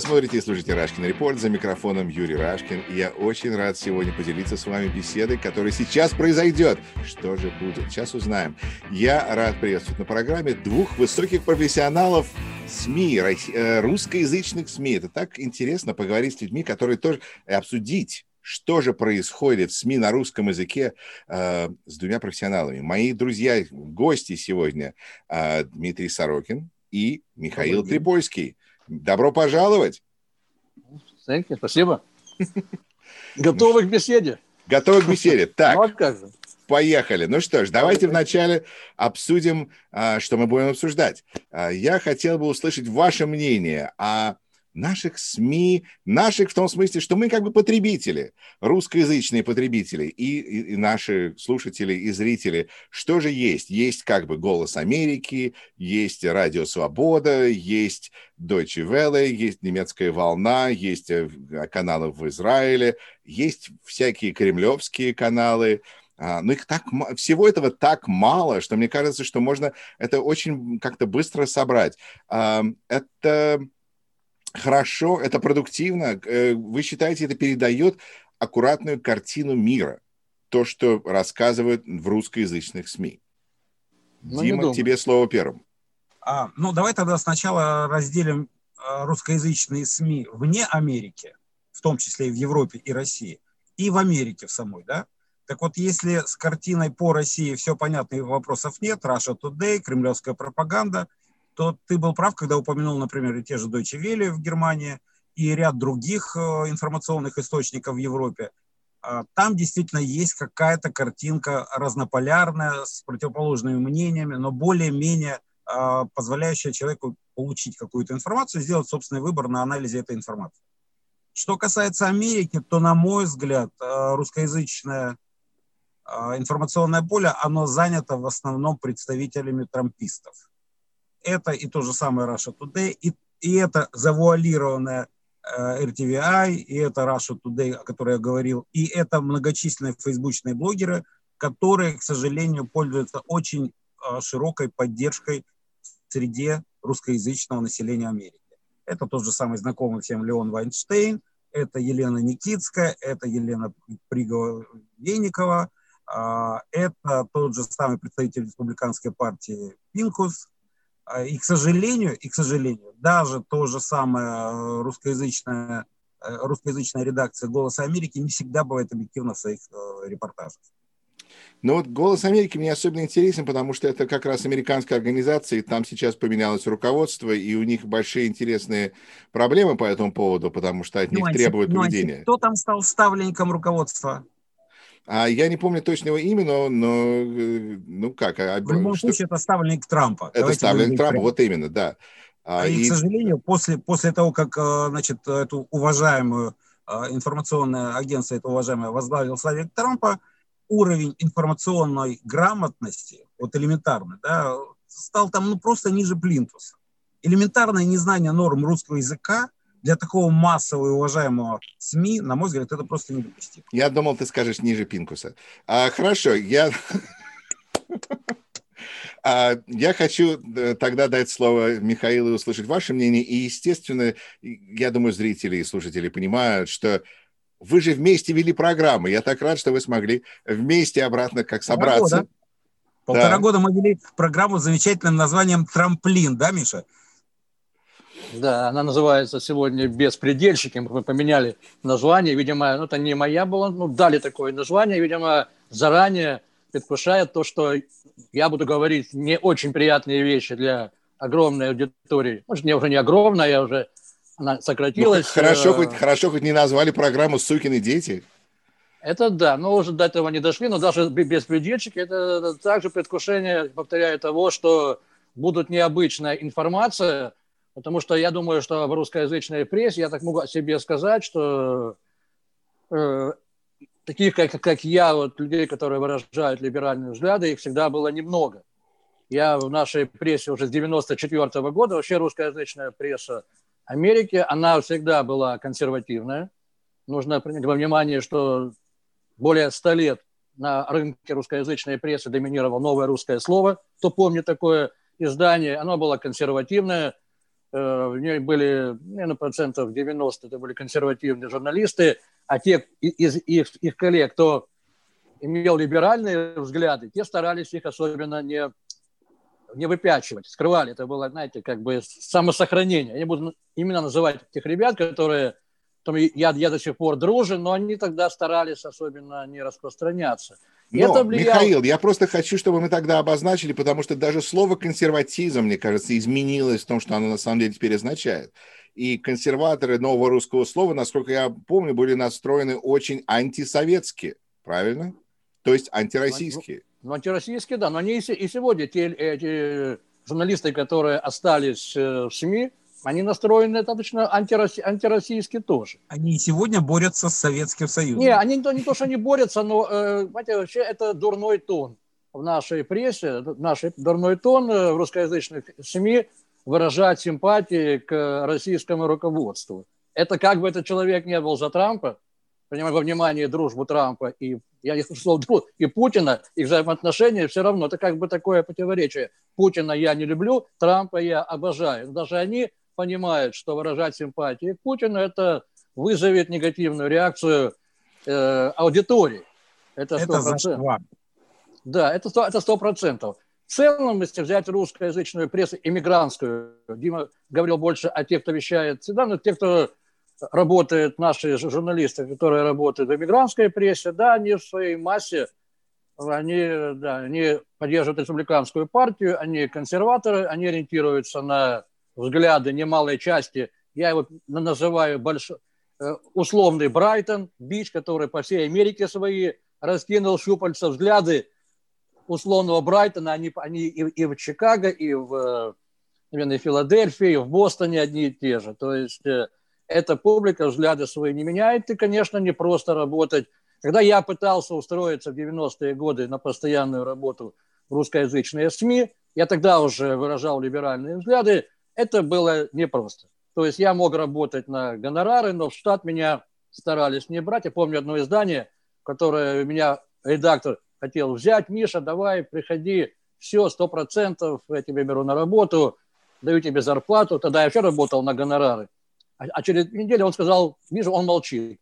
вы смотрите и слушаете Рашкин Репорт. За микрофоном Юрий Рашкин. И я очень рад сегодня поделиться с вами беседой, которая сейчас произойдет. Что же будет? Сейчас узнаем. Я рад приветствовать на программе двух высоких профессионалов СМИ, э, русскоязычных СМИ. Это так интересно поговорить с людьми, которые тоже обсудить что же происходит в СМИ на русском языке э, с двумя профессионалами. Мои друзья, гости сегодня э, Дмитрий Сорокин и Михаил Трипольский. Добро пожаловать. Thank you. Спасибо. Готовы к беседе. Готовы к беседе. Так, ну, поехали. Ну что ж, давайте вначале обсудим, а, что мы будем обсуждать. А, я хотел бы услышать ваше мнение о наших СМИ, наших в том смысле, что мы как бы потребители, русскоязычные потребители и, и, и наши слушатели и зрители. Что же есть? Есть как бы «Голос Америки», есть «Радио Свобода», есть Deutsche Welle, есть «Немецкая волна», есть э, каналы в Израиле, есть всякие кремлевские каналы, а, но их так всего этого так мало, что мне кажется, что можно это очень как-то быстро собрать. Это хорошо, это продуктивно. Э, вы считаете, это передает аккуратную картину мира, то, что рассказывают в русскоязычных СМИ? Ну, Дима, тебе слово первым. А, ну, давай тогда сначала разделим а, русскоязычные СМИ вне Америки, в том числе и в Европе и России, и в Америке в самой, да? Так вот, если с картиной по России все понятно и вопросов нет, Russia Today, кремлевская пропаганда – то ты был прав, когда упомянул, например, и те же Deutsche Welle в Германии, и ряд других э, информационных источников в Европе. А, там действительно есть какая-то картинка разнополярная, с противоположными мнениями, но более-менее а, позволяющая человеку получить какую-то информацию, сделать собственный выбор на анализе этой информации. Что касается Америки, то, на мой взгляд, э, русскоязычное э, информационное поле, оно занято в основном представителями трампистов это и то же самое Russia Today, и, и это завуалированная э, RTVI, и это Russia Today, о которой я говорил, и это многочисленные фейсбучные блогеры, которые, к сожалению, пользуются очень э, широкой поддержкой в среде русскоязычного населения Америки. Это тот же самый знакомый всем Леон Вайнштейн, это Елена Никитская, это Елена Пригова-Веникова, э, это тот же самый представитель республиканской партии Пинкус, а, и, к сожалению, и, к сожалению, даже то же самое э, русскоязычная, э, русскоязычная редакция «Голоса Америки» не всегда бывает объективна в своих э, репортажах. Ну вот «Голос Америки» мне особенно интересен, потому что это как раз американская организация, и там сейчас поменялось руководство, и у них большие интересные проблемы по этому поводу, потому что от них нюансы, требуют поведения. Кто там стал ставленником руководства? А я не помню точного имени, но, но ну как? А, в любом что... случае, это ставленник Трампа. Это Давайте ставленник Трампа, прямо. вот именно, да. А, и, и, к сожалению, после, после того, как, э, значит, эту уважаемую э, информационное агентство, это уважаемое, возглавил ставленник Трампа, уровень информационной грамотности, вот элементарный, да, стал там ну, просто ниже плинтуса. Элементарное незнание норм русского языка для такого массового и уважаемого СМИ, на мой взгляд, это просто недопустимо. Я думал, ты скажешь ниже Пинкуса. А, хорошо, я... А, я хочу э, тогда дать слово Михаилу и услышать ваше мнение. И, естественно, я думаю, зрители и слушатели понимают, что вы же вместе вели программу. Я так рад, что вы смогли вместе обратно как собраться. Полтора года, Полтора года мы вели программу с замечательным названием «Трамплин», да, Миша? Да, она называется сегодня «Беспредельщики». Мы поменяли название. Видимо, ну, это не моя была, ну, дали такое название. Видимо, заранее предвкушает то, что я буду говорить не очень приятные вещи для огромной аудитории. Может, не уже не огромная, я уже она сократилась. Ну, хорошо, хоть, хорошо, хоть не назвали программу «Сукины дети». Это да, но уже до этого не дошли, но даже беспредельщики – это также предвкушение, повторяю, того, что будут необычная информация – Потому что я думаю, что в русскоязычной прессе, я так могу себе сказать, что э, таких, как, как я, вот, людей, которые выражают либеральные взгляды, их всегда было немного. Я в нашей прессе уже с 94 -го года, вообще русскоязычная пресса Америки, она всегда была консервативная. Нужно принять во внимание, что более 100 лет на рынке русскоязычной прессы доминировало новое русское слово. Кто помнит такое издание, оно было консервативное, в ней были, наверное, процентов 90 это были консервативные журналисты, а те из их, их коллег, кто имел либеральные взгляды, те старались их особенно не, не выпячивать, скрывали. Это было, знаете, как бы самосохранение. Я буду именно называть тех ребят, которые там, я, я до сих пор дружен, но они тогда старались особенно не распространяться. Но, это влияло... Михаил, я просто хочу, чтобы мы тогда обозначили, потому что даже слово консерватизм, мне кажется, изменилось в том, что оно на самом деле теперь означает. И консерваторы нового русского слова, насколько я помню, были настроены очень антисоветски, правильно? То есть антироссийские. Ну, антироссийские, да, но они и сегодня, те эти журналисты, которые остались э, в СМИ, они настроены достаточно антиросси, антироссийски тоже. Они сегодня борются с Советским Союзом. Не, они не то, что они борются, но, э, понимаете, вообще это дурной тон в нашей прессе, наш дурной тон э, в русскоязычных СМИ выражать симпатии к российскому руководству. Это как бы этот человек не был за Трампа, принимая во внимание дружбу Трампа и я не слышал и Путина, их взаимоотношения, все равно это как бы такое противоречие. Путина я не люблю, Трампа я обожаю. Даже они понимают, что выражать симпатии к Путину это вызовет негативную реакцию э, аудитории. Это сто процентов. Да, это сто это 100%. В целом, если взять русскоязычную прессу, иммигрантскую, Дима говорил больше о тех, кто вещает всегда, но те, кто работают наши журналисты, которые работают в эмигрантской прессе, да, они в своей массе, они, да, они поддерживают республиканскую партию, они консерваторы, они ориентируются на взгляды немалой части, я его называю больш... Э, условный Брайтон, бич, который по всей Америке свои раскинул щупальца, взгляды условного Брайтона, они, они и, и в Чикаго, и в, наверное, Филадельфии, и в Бостоне одни и те же. То есть э, эта публика взгляды свои не меняет, и, конечно, не просто работать. Когда я пытался устроиться в 90-е годы на постоянную работу в русскоязычные СМИ, я тогда уже выражал либеральные взгляды, это было непросто. То есть я мог работать на гонорары, но в штат меня старались не брать. Я помню одно издание, которое меня редактор хотел взять. Миша, давай, приходи, все, сто процентов, я тебе беру на работу, даю тебе зарплату. Тогда я вообще работал на гонорары. А, а через неделю он сказал, вижу, он молчит.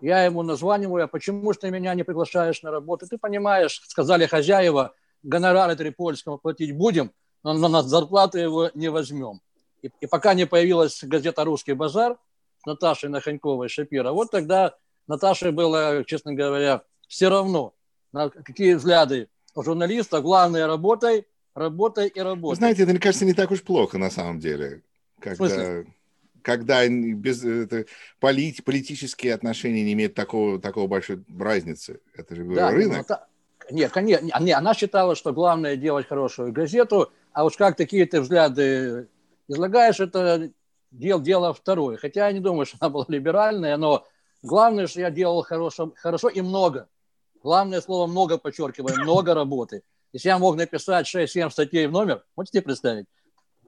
Я ему названиваю, а почему же ты меня не приглашаешь на работу? Ты понимаешь, сказали хозяева, гонорары Трипольскому платить будем, но на зарплату его не возьмем. И, и пока не появилась газета «Русский базар» с Наташей Наханьковой Шапира, вот тогда Наташе было, честно говоря, все равно, на какие взгляды у журналиста. Главное, работай, работай и работай. Вы знаете, это, мне кажется, не так уж плохо на самом деле. Когда... Когда без, это, полит, политические отношения не имеют такого, такого большой разницы. Это же да, рынок. Ну, нет, конечно, не, она считала, что главное делать хорошую газету, а уж как такие ты взгляды излагаешь, это дел, дело второе. Хотя я не думаю, что она была либеральная, но главное, что я делал хорошо, хорошо и много. Главное слово «много» подчеркиваю, много работы. Если я мог написать 6-7 статей в номер, можете представить,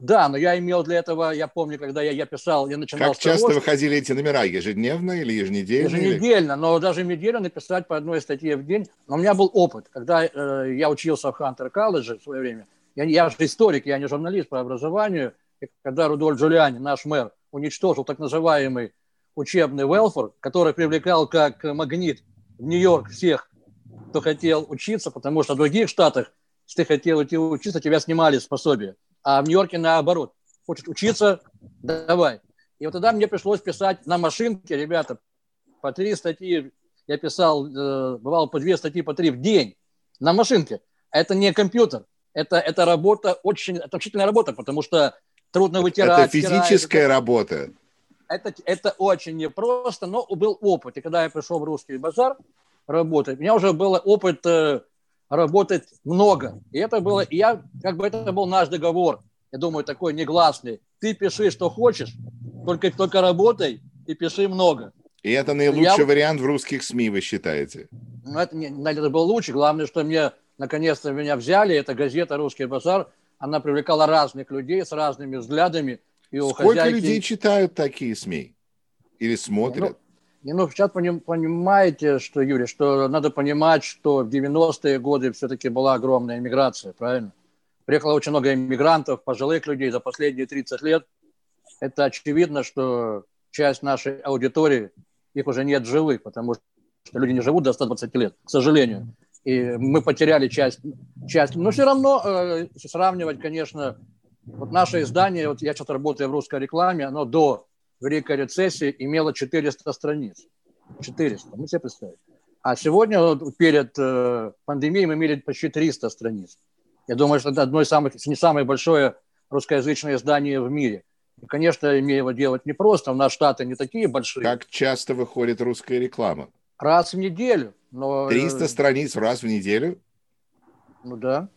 да, но я имел для этого, я помню, когда я, я писал, я начинал... Как часто того, выходили эти номера, ежедневно или еженедельно? Еженедельно, или... но даже неделю написать по одной статье в день. Но у меня был опыт, когда э, я учился в Хантер колледже в свое время. Я, я же историк, я не журналист по образованию. И когда Рудольф Джулиани, наш мэр, уничтожил так называемый учебный welfare, который привлекал как магнит в Нью-Йорк всех, кто хотел учиться, потому что в других штатах, если ты хотел идти учиться, тебя снимали с пособия а в Нью-Йорке наоборот. Хочешь учиться? Давай. И вот тогда мне пришлось писать на машинке, ребята, по три статьи. Я писал, э, бывало, по две статьи, по три в день на машинке. Это не компьютер. Это, это работа, очень, это учительная работа, потому что трудно вытирать. Это физическая стирать, работа. Это, это очень непросто, но был опыт. И когда я пришел в русский базар работать, у меня уже был опыт э, работать много. И это было, и я, как бы это был наш договор, я думаю, такой негласный. Ты пиши, что хочешь, только, только работай и пиши много. И это наилучший я... вариант в русских СМИ, вы считаете? Ну, это, это был лучший. Главное, что мне наконец-то меня взяли. Это газета «Русский базар». Она привлекала разных людей с разными взглядами. И у Сколько хозяйки... людей читают такие СМИ? Или смотрят? Ну, ну, сейчас понимаете, что, Юрий, что надо понимать, что в 90-е годы все-таки была огромная иммиграция, правильно? Приехало очень много иммигрантов, пожилых людей за последние 30 лет. это очевидно, что часть нашей аудитории, их уже нет живых, потому что люди не живут до 120 лет, к сожалению. И мы потеряли часть, часть. но все равно э, сравнивать, конечно, вот наше издание, вот я сейчас работаю в русской рекламе, оно до Великой рецессии имело 400 страниц. 400, мы себе представим. А сегодня, вот, перед э, пандемией, мы имели почти 300 страниц. Я думаю, что это одно из самых, не самое большое русскоязычное издание в мире. И, конечно, имея его делать непросто, у нас штаты не такие большие. Как часто выходит русская реклама? Раз в неделю. Но... 300 страниц раз в неделю? Ну да.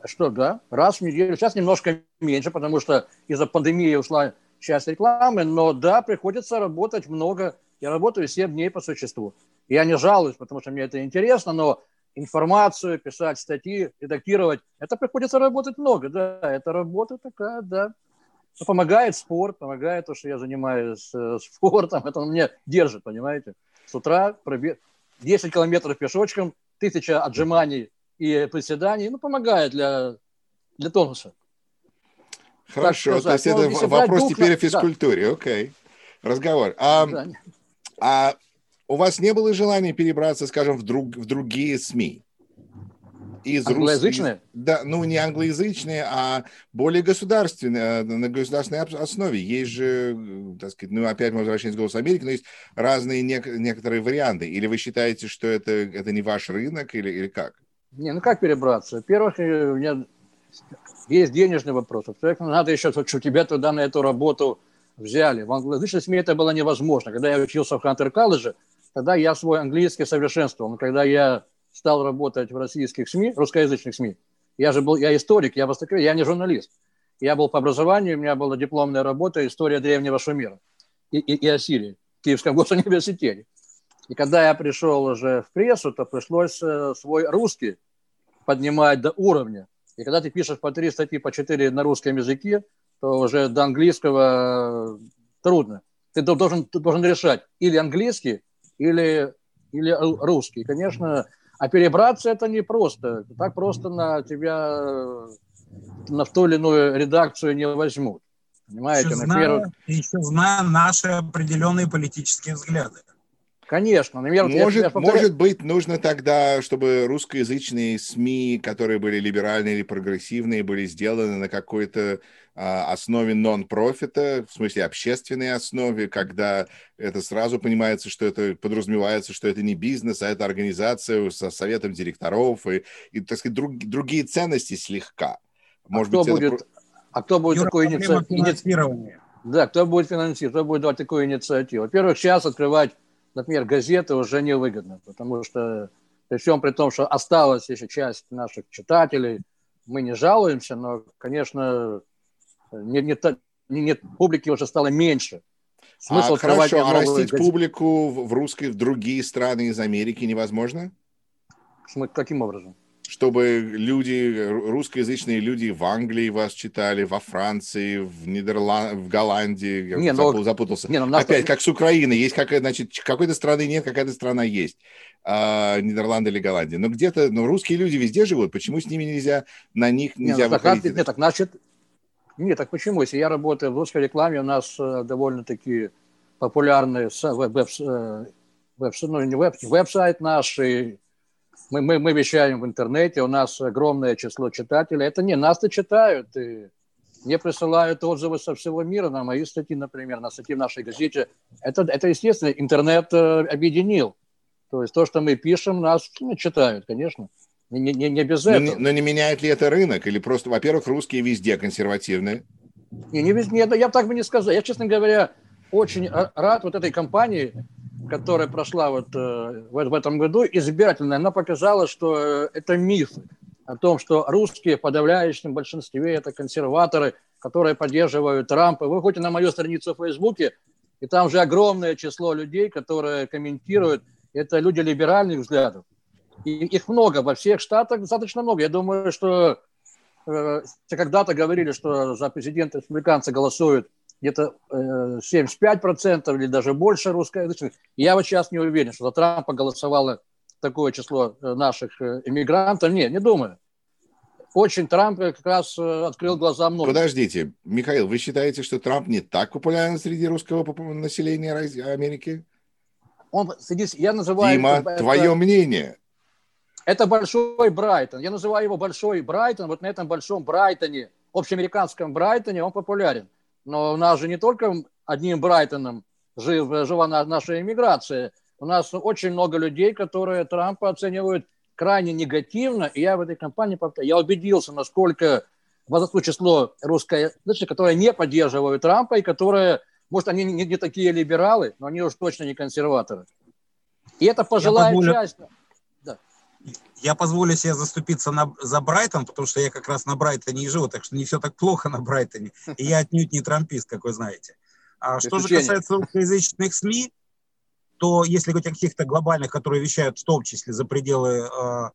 А что, да, раз в неделю. Сейчас немножко меньше, потому что из-за пандемии ушла часть рекламы, но да, приходится работать много. Я работаю 7 дней по существу. Я не жалуюсь, потому что мне это интересно, но информацию, писать статьи, редактировать, это приходится работать много, да, это работа такая, да. Но помогает спорт, помогает то, что я занимаюсь э, спортом, это мне держит, понимаете. С утра пробег 10 километров пешочком, тысяча отжиманий и приседаний, ну, помогает для, для тонуса. Хорошо, то есть это ну, вопрос дух, теперь о физкультуре, да. окей. Разговор. А, да. а у вас не было желания перебраться, скажем, в, друг, в другие СМИ? Из англоязычные? Рус... Да, ну не англоязычные, а более государственные, э, на государственной основе. Есть же, так сказать, ну опять мы возвращаемся к «Голосу Америки», но есть разные нек- некоторые варианты. Или вы считаете, что это, это не ваш рынок, или, или как? Не, ну как перебраться? Во-первых, у меня есть денежный вопрос. Во-вторых, надо еще, что тебя туда на эту работу взяли. В англоязычной СМИ это было невозможно. Когда я учился в Хантер-колледже, тогда я свой английский совершенствовал. Но когда я стал работать в российских СМИ, русскоязычных СМИ, я же был, я историк, я востоковед, я не журналист. Я был по образованию, у меня была дипломная работа «История древнего Шумера и, и, и Ассирии» в Киевском госуниверситете. И когда я пришел уже в прессу, то пришлось э, свой русский поднимать до уровня. И когда ты пишешь по три статьи, по четыре на русском языке, то уже до английского э, трудно. Ты должен, ты должен решать или английский, или, или русский. Конечно, а перебраться это не просто. Так просто на тебя на ту или иную редакцию не возьмут. Понимаете? Еще, зная, еще зная наши определенные политические взгляды. Конечно. Например, может, я, я может быть, нужно тогда, чтобы русскоязычные СМИ, которые были либеральные или прогрессивные, были сделаны на какой-то а, основе нон-профита, в смысле общественной основе, когда это сразу понимается, что это подразумевается, что это не бизнес, а это организация со советом директоров и, и так сказать, друг, другие ценности слегка. А может а быть, кто будет, это... а кто будет такой инициативой? Да, кто будет финансировать, кто будет давать такую инициативу? Во-первых, сейчас открывать например, газеты уже невыгодно, потому что при всем при том, что осталась еще часть наших читателей, мы не жалуемся, но, конечно, нет, нет, нет, публики уже стало меньше. Смысл а хорошо, а растить газеты. публику в русской, в другие страны из Америки невозможно? Каким образом? Чтобы люди, русскоязычные люди в Англии вас читали, во Франции, в Нидерландах, в Голландии, не, запу- но... запутался. Не, ну, Опять, как с Украиной, есть какая, значит, какой-то страны нет, какая-то страна есть, а, Нидерланды или Голландия. Но где-то, ну, русские люди везде живут, почему с ними нельзя, на них нельзя не, ну, выходить? Так, нет, так, значит, нет, так почему? Если я работаю в русской рекламе, у нас э, довольно-таки популярный веб, веб, э, веб, ну, не веб, веб-сайт наш, и мы, мы, мы вещаем в интернете, у нас огромное число читателей. Это не нас-то читают, и мне присылают отзывы со всего мира на мои статьи, например, на статьи в нашей газете. Это, это естественно, интернет э, объединил. То есть то, что мы пишем, нас ну, читают, конечно. Не, не, не без но, этого. Но не меняет ли это рынок? Или просто, во-первых, русские везде консервативные? Не, не везде. Я так бы не сказал. Я, честно говоря, очень рад вот этой компании, которая прошла вот э, в, в этом году, избирательная, она показала, что э, это мифы о том, что русские в подавляющем большинстве это консерваторы, которые поддерживают Трампа. Вы ходите на мою страницу в Фейсбуке, и там же огромное число людей, которые комментируют. Это люди либеральных взглядов. И их много, во всех штатах достаточно много. Я думаю, что э, когда-то говорили, что за президента республиканцы голосуют где-то 75% э, или даже больше русскоязычных. Я вот сейчас не уверен, что за Трампа голосовало такое число э, наших э, иммигрантов. Нет, не думаю. очень Трамп как раз открыл глаза многим. Подождите, Михаил, вы считаете, что Трамп не так популярен среди русского населения Америки? Он, я называю... Дима, это, твое мнение. Это большой Брайтон. Я называю его большой Брайтон. Вот на этом большом Брайтоне, общеамериканском Брайтоне, он популярен. Но у нас же не только одним Брайтоном жив, жива наша иммиграция. У нас очень много людей, которые Трампа оценивают крайне негативно. И я в этой кампании я убедился, насколько возросло число русской, которые не поддерживают Трампа и которые, может, они не, не такие либералы, но они уж точно не консерваторы. И это пожилая позволю... часть я позволю себе заступиться на, за Брайтон, потому что я как раз на Брайтоне и живу, так что не все так плохо на Брайтоне. И я отнюдь не трампист, как вы знаете. А что же касается русскоязычных СМИ, то если говорить о каких-то глобальных, которые вещают в том числе за пределы э,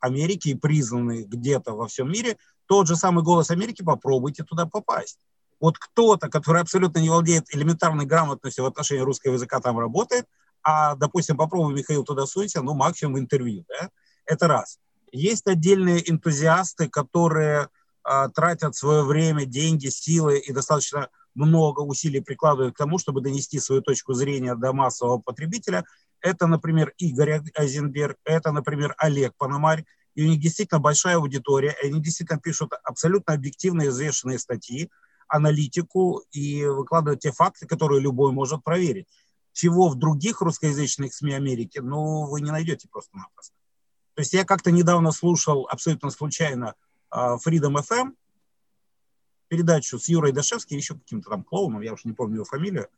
Америки и признаны где-то во всем мире, тот же самый «Голос Америки» попробуйте туда попасть. Вот кто-то, который абсолютно не владеет элементарной грамотностью в отношении русского языка, там работает, а, допустим, попробуй, Михаил, туда суйте, ну, максимум интервью, да? Это раз. Есть отдельные энтузиасты, которые а, тратят свое время, деньги, силы и достаточно много усилий прикладывают к тому, чтобы донести свою точку зрения до массового потребителя. Это, например, Игорь Айзенберг, это, например, Олег Пономарь. И у них действительно большая аудитория, и они действительно пишут абсолютно объективные, взвешенные статьи, аналитику и выкладывают те факты, которые любой может проверить. Чего в других русскоязычных СМИ Америки, ну, вы не найдете просто-напросто. То есть я как-то недавно слушал абсолютно случайно uh, Freedom FM, передачу с Юрой Дашевским, еще каким-то там клоуном, я уж не помню его фамилию.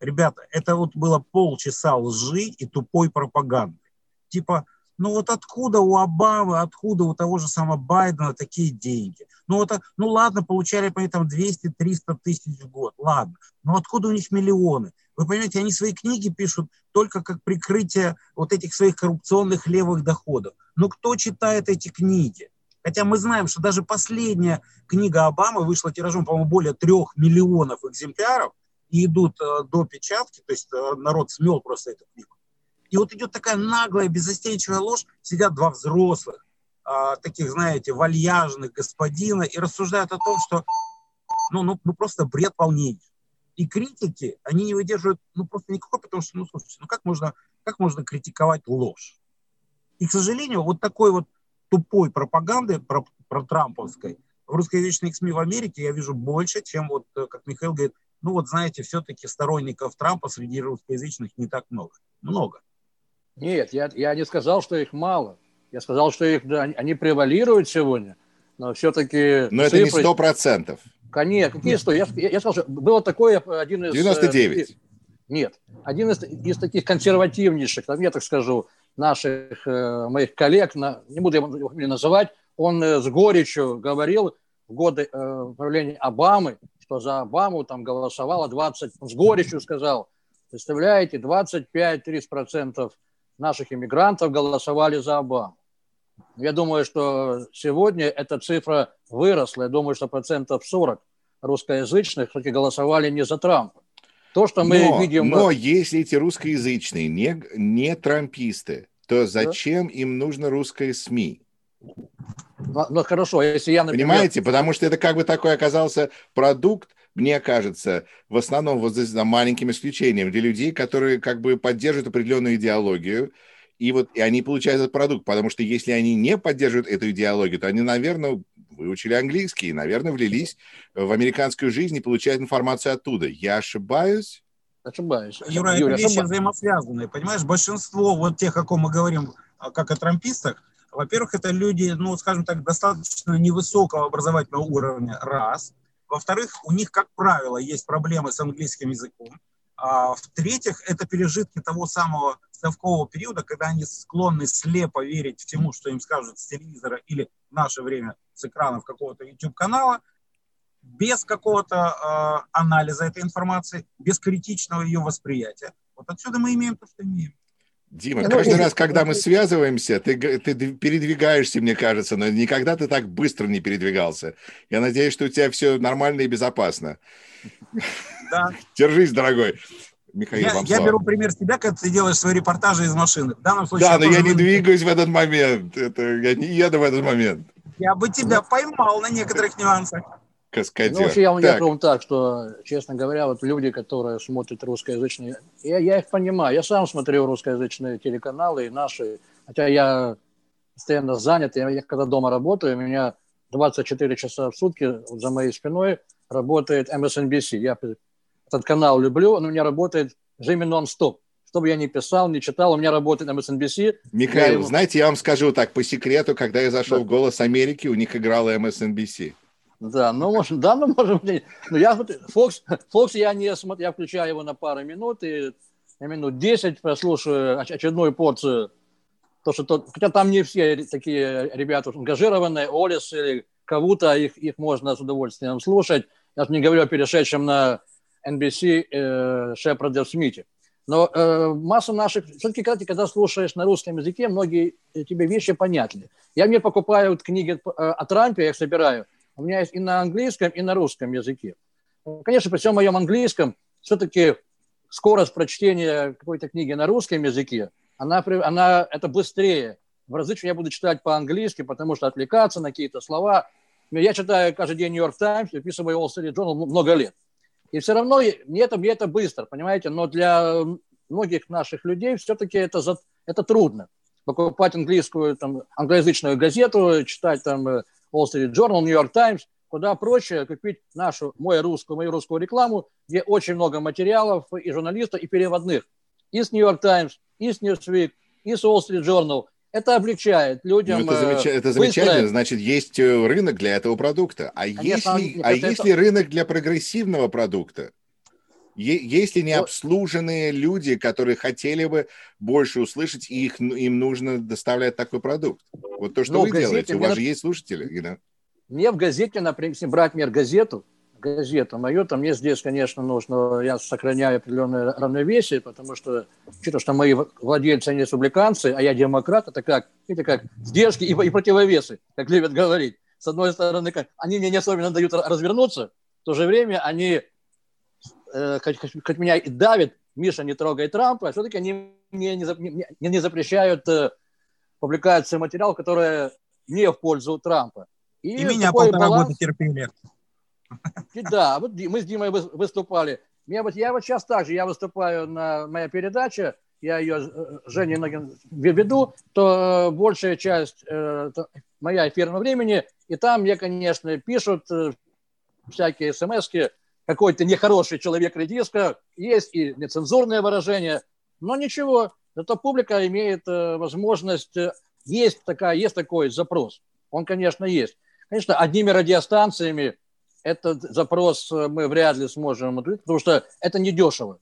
Ребята, это вот было полчаса лжи и тупой пропаганды. Типа, ну вот откуда у Обамы, откуда у того же самого Байдена такие деньги? Ну, вот, ну ладно, получали по там 200-300 тысяч в год, ладно. Но откуда у них миллионы? Вы понимаете, они свои книги пишут только как прикрытие вот этих своих коррупционных левых доходов. Но кто читает эти книги? Хотя мы знаем, что даже последняя книга Обамы вышла тиражом, по-моему, более трех миллионов экземпляров и идут э, до печатки, то есть э, народ смел просто эту книгу. И вот идет такая наглая, беззастенчивая ложь, сидят два взрослых, э, таких, знаете, вальяжных господина и рассуждают о том, что ну, ну, ну просто бред полнейший. И критики, они не выдерживают, ну, просто никакой, потому что, ну, слушайте, ну, как можно, как можно критиковать ложь? И, к сожалению, вот такой вот тупой пропаганды про, про трамповской в русскоязычных СМИ в Америке я вижу больше, чем вот, э, как Михаил говорит, ну вот знаете, все-таки сторонников Трампа среди русскоязычных не так много. Много. Нет, я, я не сказал, что их мало. Я сказал, что их, да, они превалируют сегодня, но все-таки... Но цифры... это не сто процентов. Конечно, какие сто? Я, я, я сказал, что было такое один из... 99. Э, нет, один из, из таких консервативнейших, я так скажу, наших э, моих коллег, не буду его называть, он э, с горечью говорил в годы э, правления Обамы, что за Обаму там голосовало 20, он с горечью сказал, представляете, 25-30% наших иммигрантов голосовали за Обаму. Я думаю, что сегодня эта цифра выросла. Я думаю, что процентов 40 русскоязычных все-таки голосовали не за Трампа. То, что мы но, видим... Но если эти русскоязычные не, не трамписты, то зачем да? им нужно русское СМИ? Ну, ну хорошо, если я, например... Понимаете, потому что это как бы такой оказался продукт, мне кажется, в основном вот здесь за маленьким исключением, для людей, которые как бы поддерживают определенную идеологию, и вот и они получают этот продукт, потому что если они не поддерживают эту идеологию, то они, наверное, выучили английский, наверное, влились в американскую жизнь и получают информацию оттуда. Я ошибаюсь? Ошибаюсь. Юра, это Юрий, вещи ошибаюсь. взаимосвязанные. Понимаешь, большинство вот тех, о ком мы говорим, а, как о трампистах, во-первых, это люди, ну, скажем так, достаточно невысокого образовательного уровня, раз. Во-вторых, у них, как правило, есть проблемы с английским языком. А в-третьих, это пережитки того самого совкового периода, когда они склонны слепо верить всему, что им скажут с телевизора или в наше время с экранов какого-то YouTube-канала, без какого-то э, анализа этой информации, без критичного ее восприятия. Вот отсюда мы имеем то, что имеем. Дима, ну, каждый раз, когда мы связываемся, ты, ты передвигаешься, мне кажется, но никогда ты так быстро не передвигался. Я надеюсь, что у тебя все нормально и безопасно. Да. Держись, дорогой. Михаил, я, вам я беру пример с тебя, когда ты делаешь свои репортажи из машины. В данном случае... Да, но я не двигаюсь в этот момент. Это, я не еду в этот момент. Я бы тебя поймал на некоторых нюансах. Каскадер. Ну, вообще, я, так. я так, что, честно говоря, вот люди, которые смотрят русскоязычные, я, я их понимаю. Я сам смотрю русскоязычные телеканалы и наши, хотя я постоянно занят. Я, я когда дома работаю, у меня 24 часа в сутки за моей спиной работает MSNBC. Я этот канал люблю, он у меня работает режиме нон-стоп. Что бы я ни писал, ни читал, у меня работает MSNBC. Михаил, я ему... знаете, я вам скажу так, по секрету, когда я зашел да. в «Голос Америки», у них играла MSNBC. Да, ну, может, да, ну, может быть. Ну, я, Fox, Fox я не смотрю, я включаю его на пару минут, и на минут 10 прослушаю очередную порцию. То, что то, хотя там не все такие ребята ангажированные, Олис или кого-то, их, их можно с удовольствием слушать. Я же не говорю о перешедшем на NBC э, Шепарде Смите. Но э, масса наших... Все-таки, когда, когда слушаешь на русском языке, многие тебе вещи понятны. Я мне покупаю вот книги э, о Трампе, я их собираю. У меня есть и на английском, и на русском языке. Конечно, при всем моем английском, все-таки скорость прочтения какой-то книги на русском языке, она, она, это быстрее. В разы я буду читать по-английски, потому что отвлекаться на какие-то слова. Я читаю каждый день Нью-Йорк Таймс, записываю Wall Street Journal много лет. И все равно мне это, мне это быстро, понимаете? Но для многих наших людей все-таки это, это трудно. Покупать английскую, там, англоязычную газету, читать там э, Wall Street Journal, New York Times, куда проще купить нашу, мою русскую, мою русскую рекламу, где очень много материалов и журналистов, и переводных. И с New York Times, и с Newsweek, и с Wall Street Journal. Это облегчает людям. Ну, это, замеч... это замечательно, значит, есть э, рынок для этого продукта. А Конечно, есть ли, а это... есть ли рынок для прогрессивного продукта? Есть ли необслуженные люди, которые хотели бы больше услышать, и их, им нужно доставлять такой продукт? Вот то, что ну, вы газете, делаете, у вас же есть слушатели. Да? Мне в газете, например, если брать мир газету, газету мою, то мне здесь, конечно, нужно, я сохраняю определенное равновесие, потому что, учитывая, что мои владельцы, они республиканцы, а я демократ, это как, видите, как сдержки и, и противовесы, как любят говорить. С одной стороны, как, они мне не особенно дают развернуться, в то же время они, э, хоть, хоть меня и давят, Миша, не трогай Трампа, а все-таки они мне не, не, не запрещают э, публикацию материалов, которые не в пользу Трампа. И, и меня полтора баланс... года терпели. Да, вот мы с Димой выступали. Я вот, я вот сейчас также, я выступаю на моя передача, я ее э, Жене веду, то э, большая часть э, моя эфирного времени, и там мне, конечно, пишут всякие смс какой-то нехороший человек редиска, есть и нецензурное выражение, но ничего, зато публика имеет возможность, есть, такая, есть такой запрос, он, конечно, есть. Конечно, одними радиостанциями этот запрос э, мы вряд ли сможем удовлетворить, потому что это не дешево.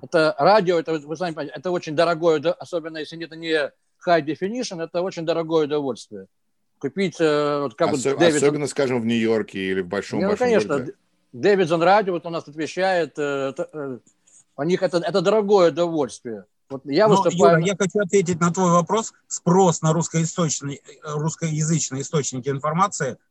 Это радио, это, вы сами понимаете, это очень дорогое, особенно если это не high definition, это очень дорогое удовольствие. Купить, э, вот как Осо- вот Дэвид... Особенно, скажем, в Нью-Йорке или в большом, ну, большом конечно, городе. Дэвидсон радио, вот у нас отвечает, это, у них это, это дорогое удовольствие. Вот я, выступаю... Юра, я хочу ответить на твой вопрос. Спрос на русскоязычные, русскоязычные источники информации –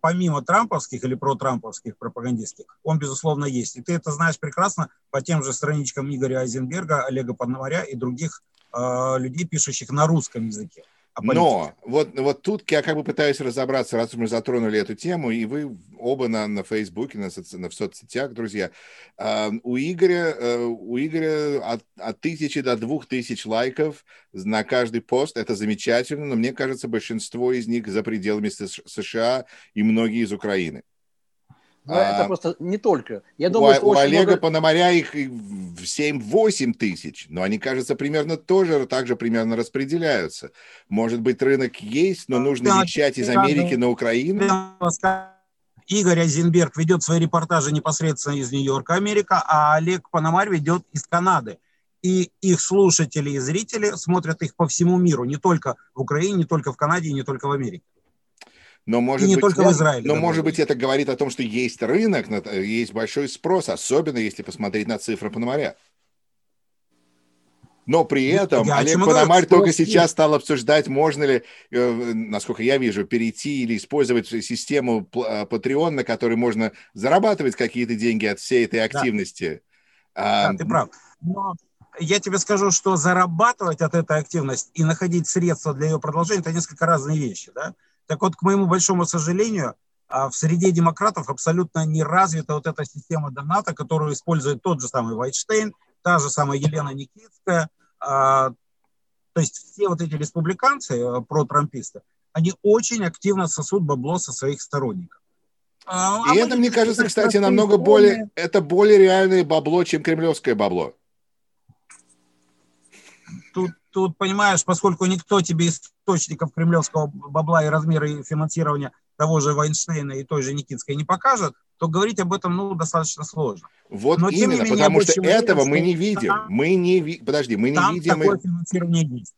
помимо трамповских или протрамповских пропагандистских, он, безусловно, есть. И ты это знаешь прекрасно по тем же страничкам Игоря Айзенберга, Олега Пономаря и других э, людей, пишущих на русском языке. Но вот, вот тут я как бы пытаюсь разобраться, раз мы затронули эту тему, и вы оба на, на Фейсбуке, на, соци, на в соцсетях, друзья. Э, у Игоря, э, у Игоря от, от тысячи до двух тысяч лайков на каждый пост. Это замечательно, но мне кажется, большинство из них за пределами США и многие из Украины. Но а, это просто не только. Я думаю, у, у Олега много... Пономаря их в 7-8 тысяч, но они, кажется, примерно тоже так же примерно распределяются. Может быть, рынок есть, но нужно да, вещать из Америки да, на Украину? Игорь Айзенберг ведет свои репортажи непосредственно из Нью-Йорка, Америка, а Олег Пономарь ведет из Канады. И их слушатели и зрители смотрят их по всему миру, не только в Украине, не только в Канаде, не только в Америке. Но может и не быть, только в Израиле. Но может быть это говорит о том, что есть рынок, есть большой спрос, особенно если посмотреть на цифры Пономаря. Но при этом я Олег Пономарь говорю, только сейчас стал обсуждать, можно ли, э, насколько я вижу, перейти или использовать систему э, Patreon, на которой можно зарабатывать какие-то деньги от всей этой активности. Да, а, да ты прав. Но я тебе скажу, что зарабатывать от этой активности и находить средства для ее продолжения – это несколько разные вещи. Да? Так вот, к моему большому сожалению, а, в среде демократов абсолютно не развита вот эта система доната, которую использует тот же самый Вайтштейн, та же самая Елена Никитская. А, то есть все вот эти республиканцы, э, про-трамписты, они очень активно сосут бабло со своих сторонников. А, И а это, мне кажется, кстати, намного более, это более реальное бабло, чем кремлевское бабло. Тут, понимаешь, поскольку никто тебе источников кремлевского бабла и размеры финансирования того же Вайнштейна и той же Никитской не покажет, то говорить об этом ну, достаточно сложно. Вот Но, именно, менее, потому что этого мы не видим. Мы не ви... Подожди, мы не видим... Такое финансирование есть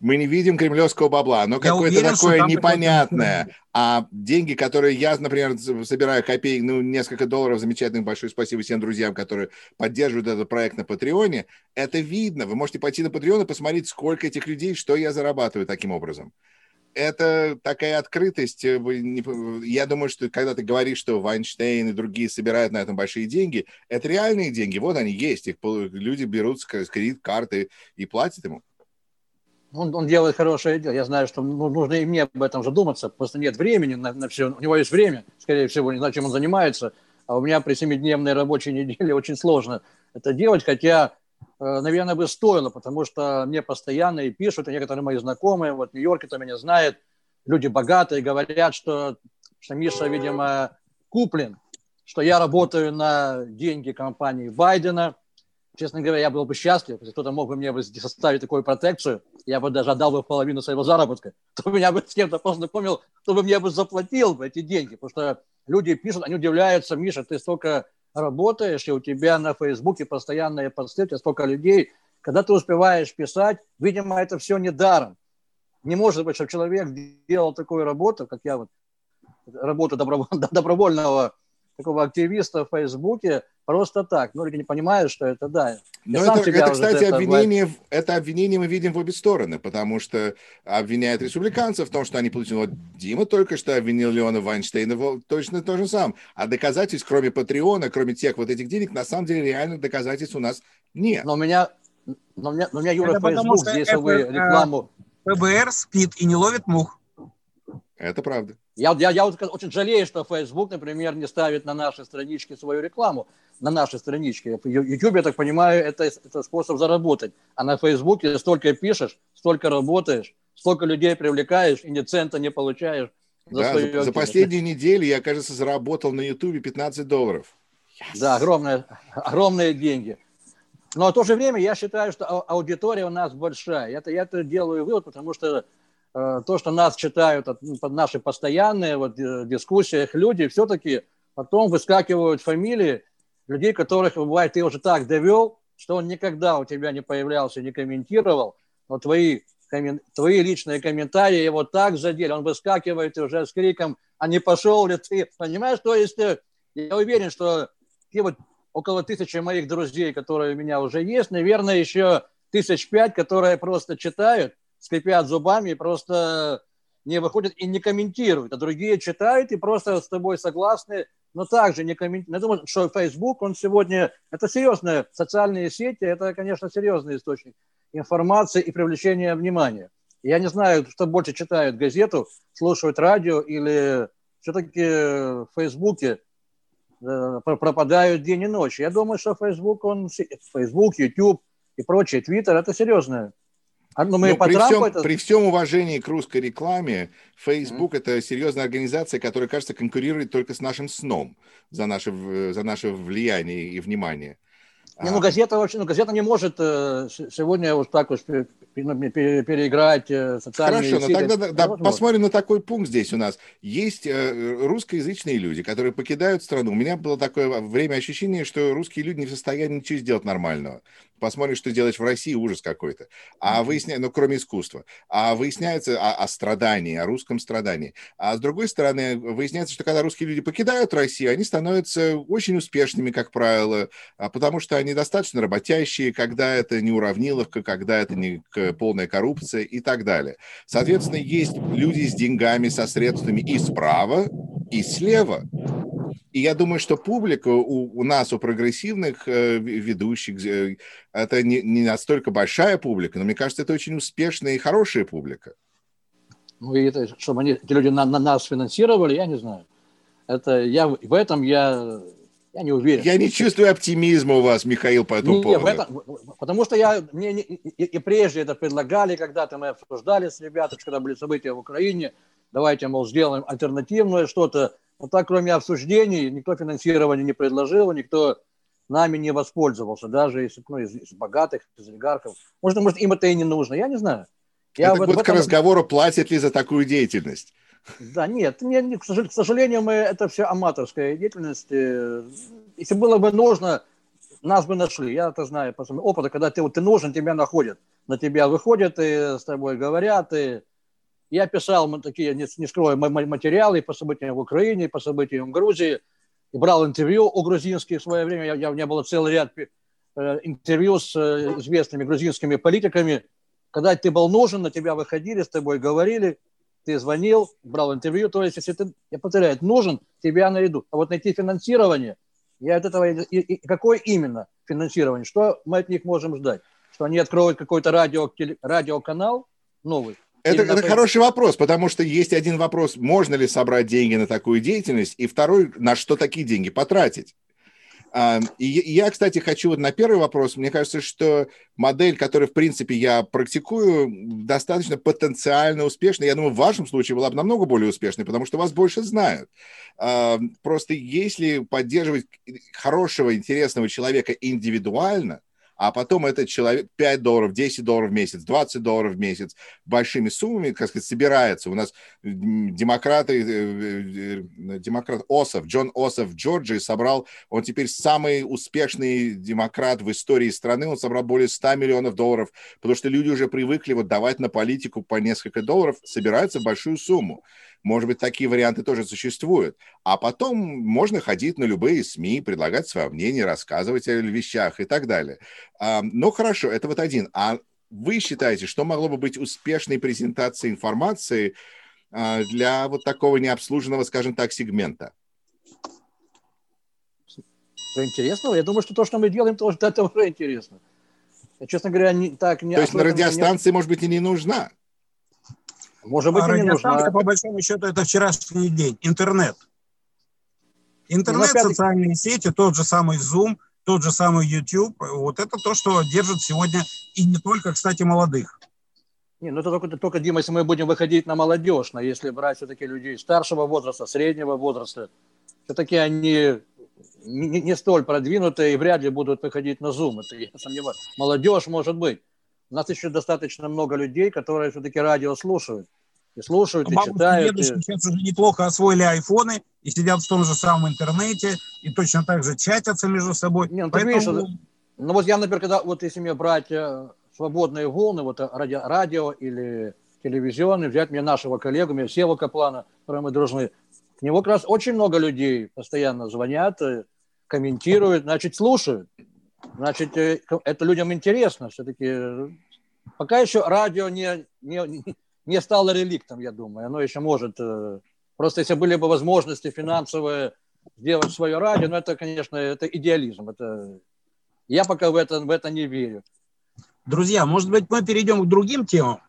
мы не видим кремлевского бабла, оно какое-то такое непонятное. А деньги, которые я, например, собираю копеек, ну, несколько долларов замечательных, большое спасибо всем друзьям, которые поддерживают этот проект на Патреоне, это видно. Вы можете пойти на Патреон и посмотреть, сколько этих людей, что я зарабатываю таким образом. Это такая открытость. Э, я думаю, что когда ты говоришь, что Вайнштейн и другие собирают на этом большие деньги, это реальные деньги. Вот они есть. Их люди берут с кредит карты и платят ему он, он делает хорошее дело. Я знаю, что ну, нужно и мне об этом задуматься. Просто нет времени на, на все. У него есть время, скорее всего, не знаю, чем он занимается. А у меня при семидневной рабочей неделе очень сложно это делать, хотя, э, наверное, бы стоило, потому что мне постоянно и пишут, и некоторые мои знакомые, вот в Нью-Йорке-то меня знают, люди богатые, говорят, что, что Миша, видимо, куплен, что я работаю на деньги компании Байдена – честно говоря, я был бы счастлив, если кто-то мог бы мне составить такую протекцию, я бы даже отдал бы половину своего заработка, то меня бы с кем-то познакомил, кто бы мне бы заплатил бы эти деньги, потому что люди пишут, они удивляются, Миша, ты столько работаешь, и у тебя на Фейсбуке постоянные посты, у тебя столько людей, когда ты успеваешь писать, видимо, это все не даром. Не может быть, чтобы человек делал такую работу, как я вот, работу добровольного такого активиста в Фейсбуке просто так. Ну, люди не понимают, что это да. Но это, это, кстати, это обвинение, это обвинение мы видим в обе стороны, потому что обвиняют республиканцев в том, что они получили. Вот Дима только что обвинил Леона Вайнштейна точно то же самое. А доказательств, кроме Патреона, кроме тех вот этих денег, на самом деле реальных доказательств у нас нет. Но у меня, но у меня, но у меня Юра, Фейсбук, здесь вы э, рекламу... ФБР спит и не ловит мух. Это правда. Я, я, я вот очень жалею, что Facebook, например, не ставит на наши странички свою рекламу, на наши странички. YouTube, я так понимаю, это, это способ заработать. А на Facebook столько пишешь, столько работаешь, столько людей привлекаешь и ни цента не получаешь. За, да, за, за последние недели я, кажется, заработал на YouTube 15 долларов. Yes. Да, огромные, огромные деньги. Но в то же время я считаю, что аудитория у нас большая. Это, я это делаю вывод, потому что то, что нас читают наши постоянные вот, э, дискуссиях люди, все-таки потом выскакивают фамилии людей, которых, бывает, ты уже так довел, что он никогда у тебя не появлялся, не комментировал, но твои, твои личные комментарии его так задели, он выскакивает уже с криком, а не пошел ли ты, понимаешь, то есть э, я уверен, что те вот около тысячи моих друзей, которые у меня уже есть, наверное, еще тысяч пять, которые просто читают, скрипят зубами и просто не выходят и не комментируют, а другие читают и просто с тобой согласны, но также не комментируют. Я думаю, что Facebook, он сегодня, это серьезные социальные сети, это, конечно, серьезный источник информации и привлечения внимания. Я не знаю, что больше читают газету, слушают радио или все-таки в Фейсбуке э, пропадают день и ночь. Я думаю, что Facebook, он, Facebook, YouTube и прочее, Twitter, это а, ну, мы при, всем, это... при всем уважении к русской рекламе, Facebook mm-hmm. это серьезная организация, которая, кажется, конкурирует только с нашим сном за наше, за наше влияние и внимание. Не, ну, газета вообще, ну, газета не может э, сегодня вот так вот переиграть э, социальные Хорошо, но тогда да, посмотрим на такой пункт здесь у нас. Есть э, русскоязычные люди, которые покидают страну. У меня было такое время ощущение, что русские люди не в состоянии ничего сделать нормального посмотрим, что делать в России, ужас какой-то. А выясняется, ну, кроме искусства. А выясняется о, о страдании, о русском страдании. А с другой стороны, выясняется, что когда русские люди покидают Россию, они становятся очень успешными, как правило, а потому что они достаточно работящие, когда это не уравниловка, когда это не полная коррупция и так далее. Соответственно, есть люди с деньгами, со средствами и справа, и слева. И я думаю, что публика у, у нас, у прогрессивных э, ведущих, э, это не, не настолько большая публика, но мне кажется, это очень успешная и хорошая публика. Ну, и это, чтобы они, эти люди на, на нас финансировали, я не знаю. Это я, в этом я, я не уверен. Я не чувствую оптимизма у вас, Михаил, по этому не, поводу. Этом, потому что я, мне и, и прежде это предлагали, когда-то мы обсуждали с ребятами, когда были события в Украине, давайте, мол, сделаем альтернативное что-то. Но так, кроме обсуждений, никто финансирование не предложил, никто нами не воспользовался, даже из, ну, из, из богатых, из олигархов. Может, может, им это и не нужно, я не знаю. Я это вот этом... к разговору, платят ли за такую деятельность. Да, нет, не, к сожалению, мы, это все аматорская деятельность. Э, если было бы нужно, нас бы нашли. Я это знаю по своему опыту, когда ты, вот, ты нужен, тебя находят. На тебя выходят и с тобой говорят. И я писал такие, не, не скрою, материалы по событиям в Украине, по событиям в Грузии. И брал интервью у грузинских в свое время. Я, я, у меня был целый ряд э, интервью с э, известными грузинскими политиками. Когда ты был нужен, на тебя выходили, с тобой говорили – ты звонил, брал интервью, то есть, если ты, я повторяю, нужен, тебя найдут. А вот найти финансирование, я от этого, и, и какое именно финансирование, что мы от них можем ждать? Что они откроют какой-то радио, радиоканал новый? Это, это хороший вопрос, потому что есть один вопрос, можно ли собрать деньги на такую деятельность, и второй, на что такие деньги потратить. И я, кстати, хочу вот на первый вопрос. Мне кажется, что модель, которую, в принципе, я практикую, достаточно потенциально успешная. Я думаю, в вашем случае была бы намного более успешной, потому что вас больше знают. Просто если поддерживать хорошего, интересного человека индивидуально, а потом этот человек 5 долларов, 10 долларов в месяц, 20 долларов в месяц большими суммами, как сказать, собирается. У нас демократы, э, э, демократ Осов, Джон Осов в Джорджии собрал, он теперь самый успешный демократ в истории страны, он собрал более 100 миллионов долларов, потому что люди уже привыкли вот давать на политику по несколько долларов, собираются большую сумму. Может быть, такие варианты тоже существуют. А потом можно ходить на любые СМИ, предлагать свое мнение, рассказывать о вещах и так далее. Ну, хорошо, это вот один. А вы считаете, что могло бы быть успешной презентацией информации а, для вот такого необслуженного, скажем так, сегмента? Что интересного? Я думаю, что то, что мы делаем, тоже это уже интересно. Я, честно говоря, не, так не... То есть на радиостанции, не... может быть, и не нужна? Может быть, а и не нужна. по большому счету, это вчерашний день. Интернет. Интернет, ну, социальные сети, тот же самый Zoom, тот же самый YouTube. Вот это то, что держит сегодня и не только, кстати, молодых. Не, ну это только, только, Дима, если мы будем выходить на молодежь, но если брать все-таки людей старшего возраста, среднего возраста, все-таки они не, не столь продвинутые и вряд ли будут выходить на Zoom. Это я сомневаюсь. Молодежь может быть. У нас еще достаточно много людей, которые все-таки радио слушают. И слушают, и читают. И... сейчас уже неплохо освоили айфоны и сидят в том же самом интернете, и точно так же чатятся между собой. Не, ну, Поэтому... видишь, ну вот я, например, когда, вот если мне брать э, свободные волны, вот э, радио, радио или телевизионный, взять мне нашего коллегу, мне Сева Каплана, которого мы дружны, к нему как раз очень много людей постоянно звонят, э, комментируют, значит, слушают. Значит, э, это людям интересно все-таки. Пока еще радио не, не, не стало реликтом, я думаю. Оно еще может... Э, просто если были бы возможности финансовые сделать свое радио, ну, это, конечно, это идеализм. Это... Я пока в это, в это не верю. Друзья, может быть, мы перейдем к другим темам?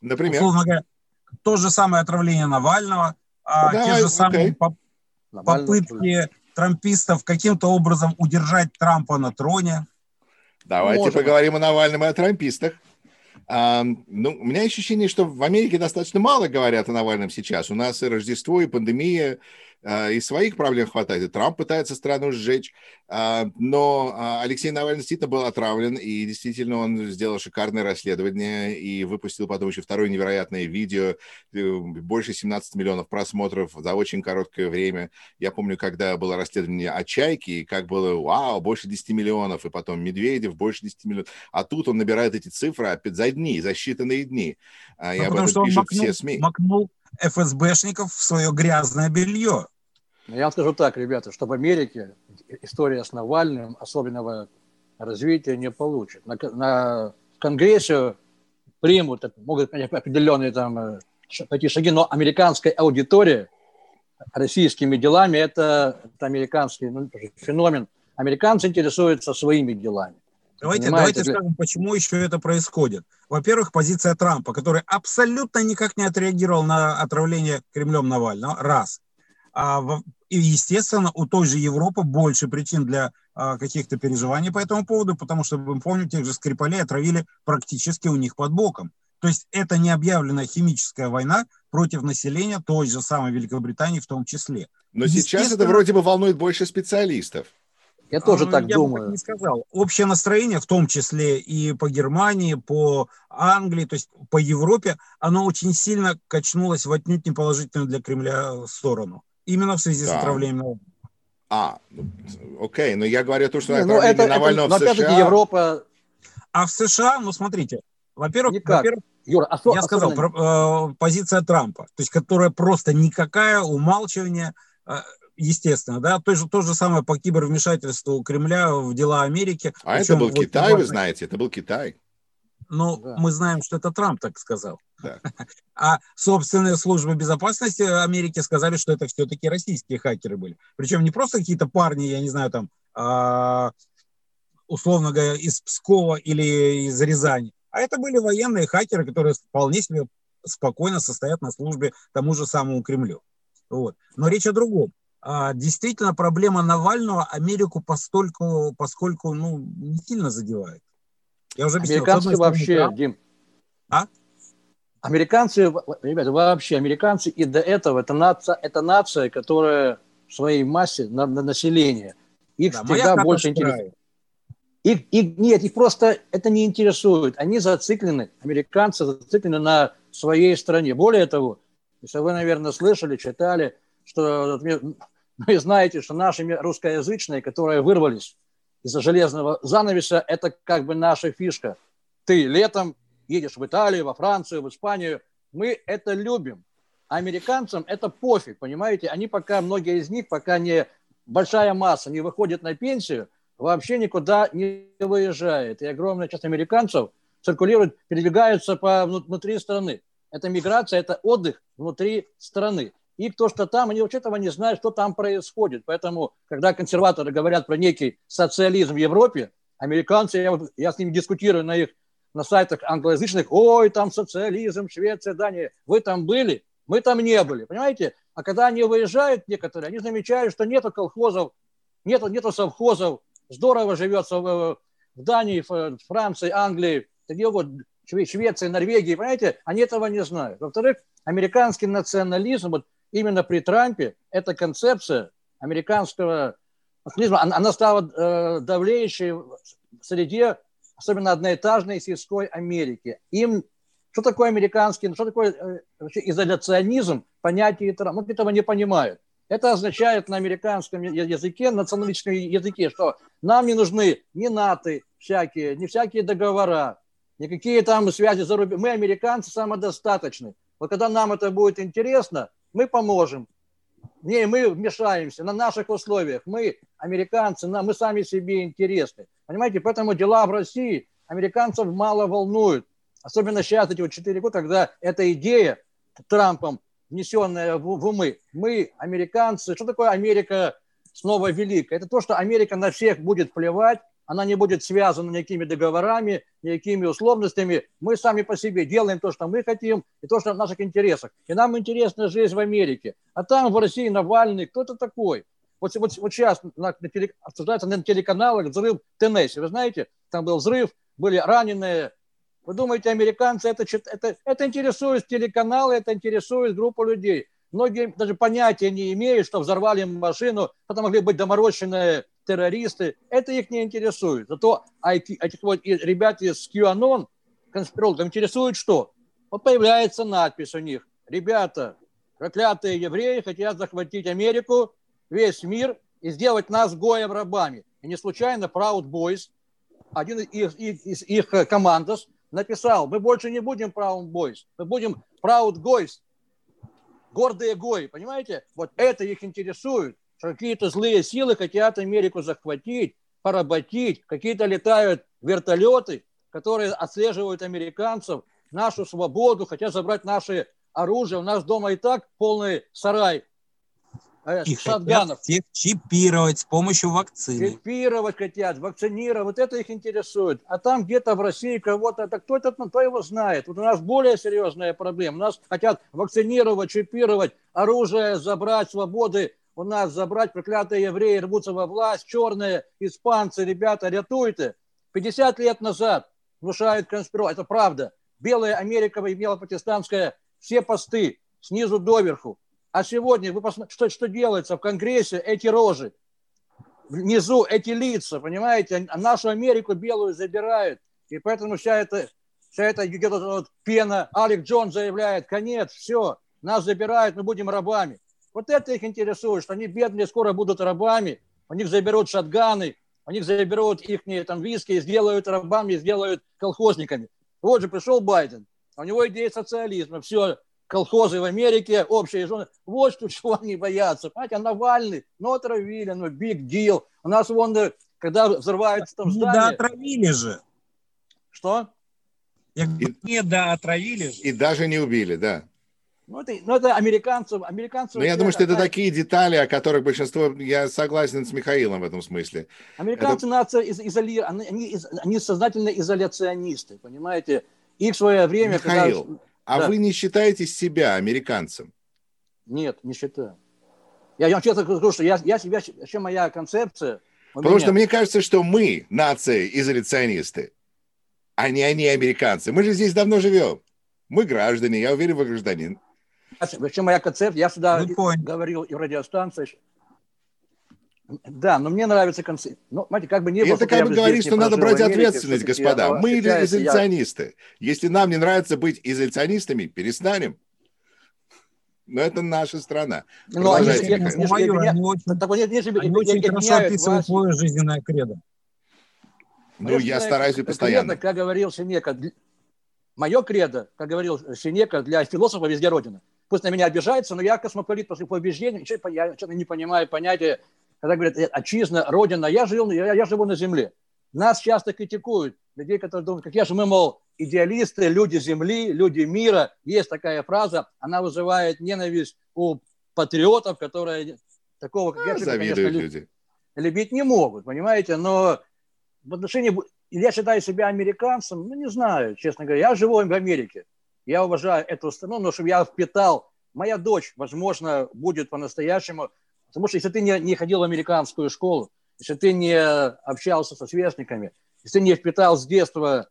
Например? Условно говоря, то же самое отравление Навального, а Давай, те же самые okay. попытки трампистов каким-то образом удержать Трампа на троне? Давайте Можем. поговорим о Навальном и о трампистах. А, ну, у меня ощущение, что в Америке достаточно мало говорят о Навальном сейчас. У нас и Рождество, и пандемия, и своих проблем хватает. И Трамп пытается страну сжечь. А, но а, Алексей Навальный действительно был отравлен, и действительно он сделал шикарное расследование и выпустил потом еще второе невероятное видео, э, больше 17 миллионов просмотров за очень короткое время. Я помню, когда было расследование о Чайке, и как было, вау, больше 10 миллионов, и потом Медведев, больше 10 миллионов. А тут он набирает эти цифры опять за дни, за считанные дни. Ну, и об этом пишут макнул, все СМИ. Макнул ФСБшников в свое грязное белье. Я вам скажу так, ребята, что в Америке история с Навальным особенного развития не получит. На, на Конгрессе примут, могут определенные там э, пойти шаги, но американская аудитория российскими делами это, это американский ну, феномен. Американцы интересуются своими делами. Давайте, давайте скажем, почему еще это происходит. Во-первых, позиция Трампа, который абсолютно никак не отреагировал на отравление Кремлем Навального. Раз. А, и, естественно, у той же Европы больше причин для а, каких-то переживаний по этому поводу, потому что, мы помним, тех же Скрипалей отравили практически у них под боком. То есть это не объявленная химическая война против населения той же самой Великобритании в том числе. Но сейчас это вроде бы волнует больше специалистов. Я тоже а, так я думаю. Бы не сказал. Общее настроение, в том числе и по Германии, по Англии, то есть по Европе, оно очень сильно качнулось в отнюдь неположительную для Кремля сторону. Именно в связи да. с отравлением А, ну, окей, но я говорю то, что не, ну, это, Навального это, в США... Европа... А в США, ну смотрите, во-первых, во-первых Юра, осо- я сказал, про, э, позиция Трампа, то есть которая просто никакая, умалчивание, э, естественно, да, то же, то же самое по кибервмешательству Кремля в дела Америки. А это был вот Китай, важно... вы знаете, это был Китай. Ну, да. мы знаем, что это Трамп так сказал. Да. А собственные службы безопасности Америки сказали, что это все-таки российские хакеры были. Причем не просто какие-то парни, я не знаю, там, а, условно говоря, из Пскова или из Рязани, а это были военные хакеры, которые вполне себе спокойно состоят на службе тому же самому Кремлю. Вот. Но речь о другом. А, действительно, проблема Навального Америку постольку, поскольку ну, не сильно задевает. Я уже объяснил. Американцы вообще, Трамп... Дим. А? Американцы, ребята, вообще американцы и до этого это нация, это нация, которая в своей массе на, на население. Их да, всегда больше интересует. Их, их, нет, их просто это не интересует. Они зациклены, американцы зациклены на своей стране. Более того, если вы, наверное, слышали, читали, что вы знаете, что наши русскоязычные, которые вырвались из-за железного занавеса, это как бы наша фишка. Ты летом едешь в Италию, во Францию, в Испанию. Мы это любим. Американцам это пофиг, понимаете? Они пока, многие из них, пока не большая масса не выходит на пенсию, вообще никуда не выезжает. И огромная часть американцев циркулирует, передвигаются по внутри страны. Это миграция, это отдых внутри страны. И то, что там, они вообще этого не знают, что там происходит. Поэтому, когда консерваторы говорят про некий социализм в Европе, американцы, я, я с ними дискутирую на их на сайтах англоязычных, ой, там социализм, Швеция, Дания. Вы там были? Мы там не были, понимаете? А когда они выезжают некоторые, они замечают, что нету колхозов, нету, нету совхозов, здорово живется в, в Дании, в Франции, Англии, где вот Швеции, Норвегии, понимаете, они этого не знают. Во-вторых, американский национализм, вот именно при Трампе, эта концепция американского национализма, она стала э, давлеющей в среде, особенно одноэтажной сельской Америки. Им что такое американский, что такое э, вообще изоляционизм, понятие Трампа, ну, этого не понимают. Это означает на американском языке, националистском языке, что нам не нужны ни НАТО всякие, ни всякие договора, никакие там связи за рубежом. Мы, американцы, самодостаточны. Вот когда нам это будет интересно, мы поможем. Не, мы вмешаемся на наших условиях. Мы, американцы, мы сами себе интересны. Понимаете, поэтому дела в России американцев мало волнуют. Особенно сейчас, эти вот четыре года, когда эта идея Трампом внесенная в, в умы. Мы, американцы, что такое Америка снова великая? Это то, что Америка на всех будет плевать, она не будет связана никакими договорами, никакими условностями. Мы сами по себе делаем то, что мы хотим, и то, что в наших интересах. И нам интересна жизнь в Америке. А там в России Навальный, кто это такой? Вот, вот, вот сейчас на, на теле, обсуждается на телеканалах взрыв в Теннессе. Вы знаете, там был взрыв, были раненые вы думаете, американцы это, это, это интересует телеканалы, это интересует группу людей. Многие даже понятия не имеют, что взорвали машину, это могли быть доморощенные террористы. Это их не интересует. Зато этих вот ребят из QAnon, конспирологов, интересует что? Вот появляется надпись у них. Ребята, проклятые евреи хотят захватить Америку, весь мир и сделать нас гоем рабами. И не случайно Proud Boys, один из их, из их командос, написал, мы больше не будем Proud Boys, мы будем Proud Goys, гордые гои, понимаете? Вот это их интересует, какие-то злые силы хотят Америку захватить, поработить, какие-то летают вертолеты, которые отслеживают американцев, нашу свободу, хотят забрать наше оружие. У нас дома и так полный сарай э, и шатганов. всех чипировать с помощью вакцины. Чипировать хотят, вакцинировать, вот это их интересует. А там где-то в России кого-то, так кто это, кто его знает? Вот у нас более серьезная проблема. Нас хотят вакцинировать, чипировать, оружие забрать, свободы у нас забрать, проклятые евреи рвутся во власть, черные, испанцы, ребята, рятуйте. 50 лет назад внушают конспирацию, это правда. Белая Америка имела протестантская все посты, снизу доверху. А сегодня вы посмотрите, что, что делается в Конгрессе, эти рожи, внизу эти лица, понимаете, а нашу Америку белую забирают. И поэтому вся эта, вся эта вот пена, Алек Джон заявляет, конец, все, нас забирают, мы будем рабами. Вот это их интересует, что они бедные скоро будут рабами, у них заберут шатганы, у них заберут их там виски, сделают рабами, сделают колхозниками. Вот же пришел Байден, у него идея социализма, все, колхозы в Америке, общие жены. Вот что, чего они боятся. Понимаете, а Навальный, ну, отравили, ну, big deal. У нас вон, э, когда взрывается там здание... Да, отравили же. Что? Я не, да, отравили же. И даже не убили, да. Ну, это, ну, это американцев. американцев Но я думаю, что это такие детали, о которых большинство... Я согласен с Михаилом в этом смысле. Американцы это... нация из, изоли... они, они, они сознательно изоляционисты, понимаете? Их в свое время... Михаил, когда... а да. вы не считаете себя американцем? Нет, не считаю. Я, я честно скажу, что я, я себя... Чем моя концепция... Потому меня... что мне кажется, что мы, нация изоляционисты, а не они американцы. Мы же здесь давно живем. Мы граждане, я уверен, вы гражданин. Вообще моя концепция, я всегда говорил и в радиостанции, да, но мне нравится концепт. Ну, знаете, как бы не было... Это как бы говорит, что надо брать ответственность, господа. Мы изоляционисты. Я... Если нам не нравится быть изоляционистами, перестанем. Но это наша страна. Ну, они, они, они, они, очень хорошо описывают свое жизненное кредо. Ну, я стараюсь постоянно. Как говорил Синека, мое кредо, как говорил Синека, для философа везде Родина – пусть на меня обижается, но я космополит по убеждению, я не понимаю понятия, когда говорят, «Э, отчизна, родина, я, жил, я, я живу на земле. Нас часто критикуют, людей, которые думают, как я же, мы, мол, идеалисты, люди земли, люди мира. Есть такая фраза, она вызывает ненависть у патриотов, которые такого, как а, я, конечно, люди. любить не могут, понимаете, но в отношении, я считаю себя американцем, ну, не знаю, честно говоря, я живу в Америке, я уважаю эту страну, но чтобы я впитал, моя дочь, возможно, будет по-настоящему, потому что если ты не, не ходил в американскую школу, если ты не общался со сверстниками, если ты не впитал с детства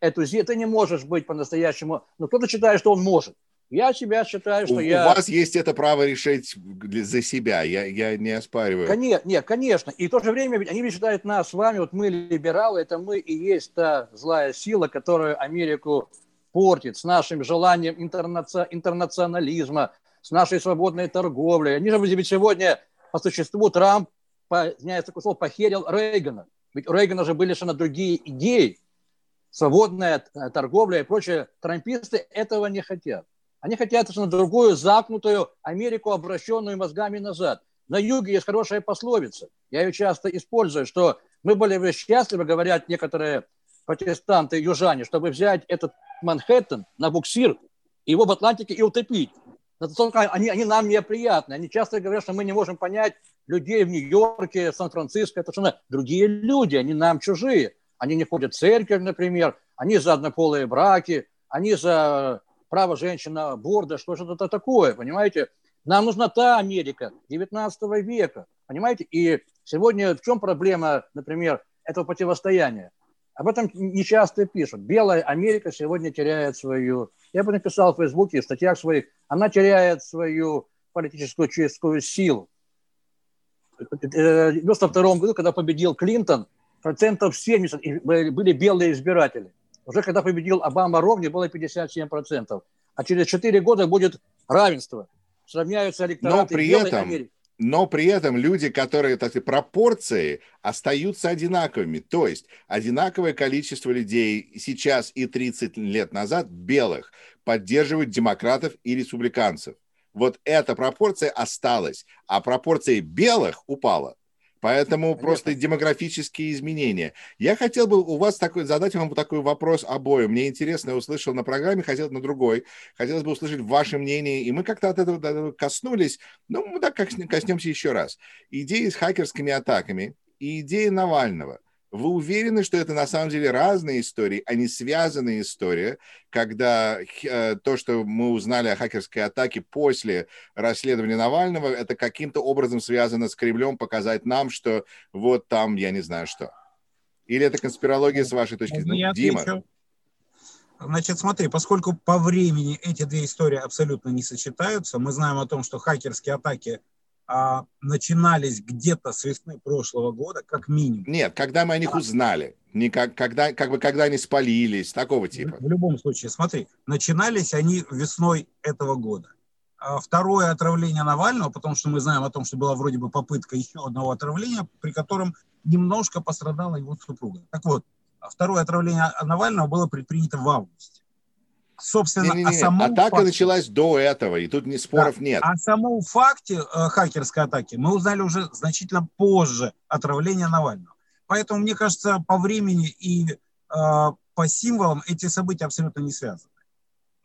эту зи, ты не можешь быть по-настоящему, но кто-то считает, что он может. Я себя считаю, что у, я... У вас есть это право решить за себя, я, я не оспариваю. Конечно, нет, конечно. И в то же время они ведь считают нас с вами, вот мы либералы, это мы и есть та злая сила, которая Америку портит с нашим желанием интернационализма, с нашей свободной торговлей. Они же ведь сегодня по существу Трамп, по, извиняюсь, такое слово, похерил Рейгана. Ведь у Рейгана же были совершенно другие идеи. Свободная торговля и прочее. Трамписты этого не хотят. Они хотят совершенно другую, закнутую Америку, обращенную мозгами назад. На юге есть хорошая пословица. Я ее часто использую, что мы были бы счастливы, говорят некоторые протестанты, южане, чтобы взять этот Манхэттен на буксир, его в Атлантике и утопить. Они, они нам неприятны. Они часто говорят, что мы не можем понять людей в Нью-Йорке, Сан-Франциско. Это что другие люди, они нам чужие. Они не ходят в церковь, например, они за однополые браки, они за право женщин на аборт, что что-то такое, понимаете? Нам нужна та Америка 19 века, понимаете? И сегодня в чем проблема, например, этого противостояния? Об этом не часто пишут. Белая Америка сегодня теряет свою... Я бы написал в Фейсбуке, в статьях своих, она теряет свою политическую чистую силу. В 1992 году, когда победил Клинтон, процентов 70 были белые избиратели. Уже когда победил Обама Ромни, было 57%. А через 4 года будет равенство. Сравняются электораты Но при белой этом... Америки но при этом люди, которые, так сказать, пропорции остаются одинаковыми. То есть одинаковое количество людей сейчас и 30 лет назад белых поддерживают демократов и республиканцев. Вот эта пропорция осталась, а пропорция белых упала. Поэтому Конечно. просто демографические изменения. Я хотел бы у вас такой, задать вам такой вопрос обоим. Мне интересно, я услышал на программе, хотел на другой. Хотелось бы услышать ваше мнение. И мы как-то от этого коснулись. Ну, мы так коснемся еще раз. Идеи с хакерскими атаками и идеи Навального – вы уверены, что это на самом деле разные истории, а не связанные истории, когда э, то, что мы узнали о хакерской атаке после расследования Навального, это каким-то образом связано с Кремлем, показать нам, что вот там, я не знаю что. Или это конспирология с вашей точки зрения? Дима. Значит, смотри, поскольку по времени эти две истории абсолютно не сочетаются, мы знаем о том, что хакерские атаки а, начинались где-то с весны прошлого года, как минимум. Нет, когда мы о них узнали, не как, когда, как бы, когда они спалились, такого типа. В, в любом случае, смотри, начинались они весной этого года. А второе отравление Навального, потому что мы знаем о том, что была вроде бы попытка еще одного отравления, при котором немножко пострадала его супруга. Так вот, второе отравление Навального было предпринято в августе собственно, не, не, не. о самом Атака факте, началась до этого, и тут не споров да, нет. О самом факте э, хакерской атаки мы узнали уже значительно позже отравления Навального. Поэтому, мне кажется, по времени и э, по символам эти события абсолютно не связаны.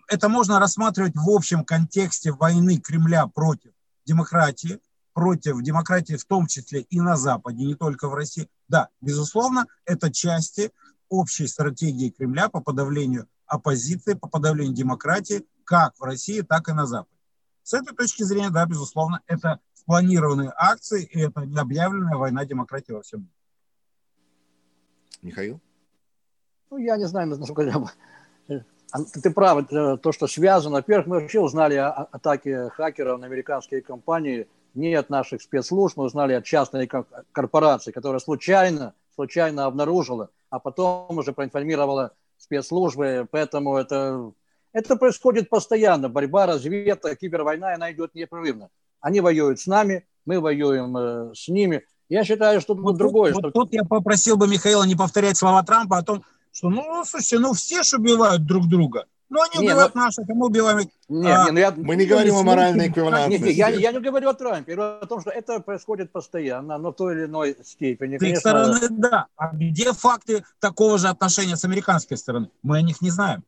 Это можно рассматривать в общем контексте войны Кремля против демократии, против демократии в том числе и на Западе, не только в России. Да, безусловно, это части общей стратегии Кремля по подавлению оппозиции, по подавлению демократии как в России, так и на Западе. С этой точки зрения, да, безусловно, это спланированные акции, и это необъявленная война демократии во всем мире. Михаил? Ну, я не знаю, насколько я... Ты прав, то, что связано. Во-первых, мы вообще узнали о атаке хакеров на американские компании не от наших спецслужб, мы узнали от частной корпорации, которая случайно, случайно обнаружила, а потом уже проинформировала спецслужбы, поэтому это, это происходит постоянно. Борьба, разведка, кибервойна, она идет непрерывно. Они воюют с нами, мы воюем э, с ними. Я считаю, что вот другое. Вот что... тут я попросил бы Михаила не повторять слова Трампа о том, что, ну, слушайте, ну все же убивают друг друга. Ну, они убивают не, ну, наших, а мы убиваем Не, а, не, ну я, мы не говорим о моральной эквивалентности. Не, не, я, я не говорю о Трампе, я говорю о том, что это происходит постоянно, но в той или иной степени. С их стороны, да. А где факты такого же отношения с американской стороны? Мы о них не знаем.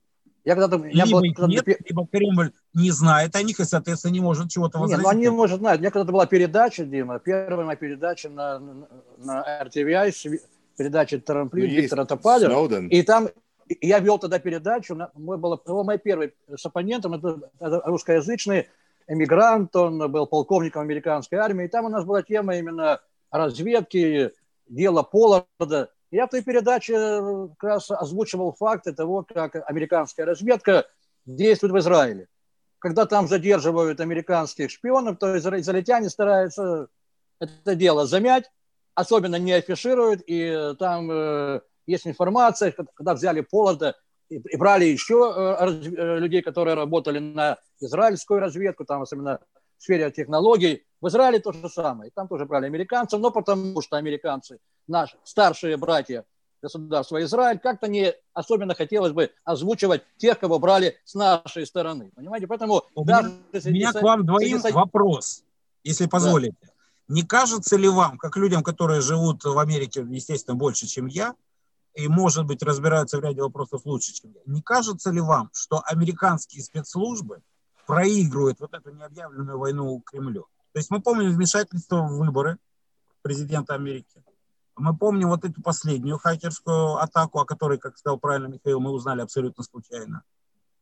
Я когда-то, либо был, их когда нет, либо Кремль не знает о них и, соответственно, не может чего-то возразить. Нет, ну они, может, знают. У меня когда-то была передача, Дима, первая моя передача на, на, на RTVI, передача Трамплин, ну, Виктора Топалера. И там я вел тогда передачу, мой был, был мой первый с оппонентом, это, это русскоязычный эмигрант, он был полковником американской армии, и там у нас была тема именно разведки, дела Полларда. Я в той передаче э, как раз озвучивал факты того, как американская разведка действует в Израиле. Когда там задерживают американских шпионов, то израильтяне стараются это дело замять, особенно не афишируют, и там э, есть информация, когда взяли Полода и брали еще э, э, людей, которые работали на израильскую разведку, там особенно в сфере технологий. В Израиле то же самое. Там тоже брали американцев, но потому что американцы, наши старшие братья государства Израиль, как-то не особенно хотелось бы озвучивать тех, кого брали с нашей стороны. Понимаете? Поэтому у даже меня, у меня к вам двоим среди... вопрос, если позволите. Да. Не кажется ли вам, как людям, которые живут в Америке, естественно, больше, чем я, и, может быть, разбираются в ряде вопросов лучше, чем я. Не кажется ли вам, что американские спецслужбы проигрывают вот эту необъявленную войну Кремлю? То есть мы помним вмешательство в выборы президента Америки. Мы помним вот эту последнюю хакерскую атаку, о которой, как сказал правильно Михаил, мы узнали абсолютно случайно.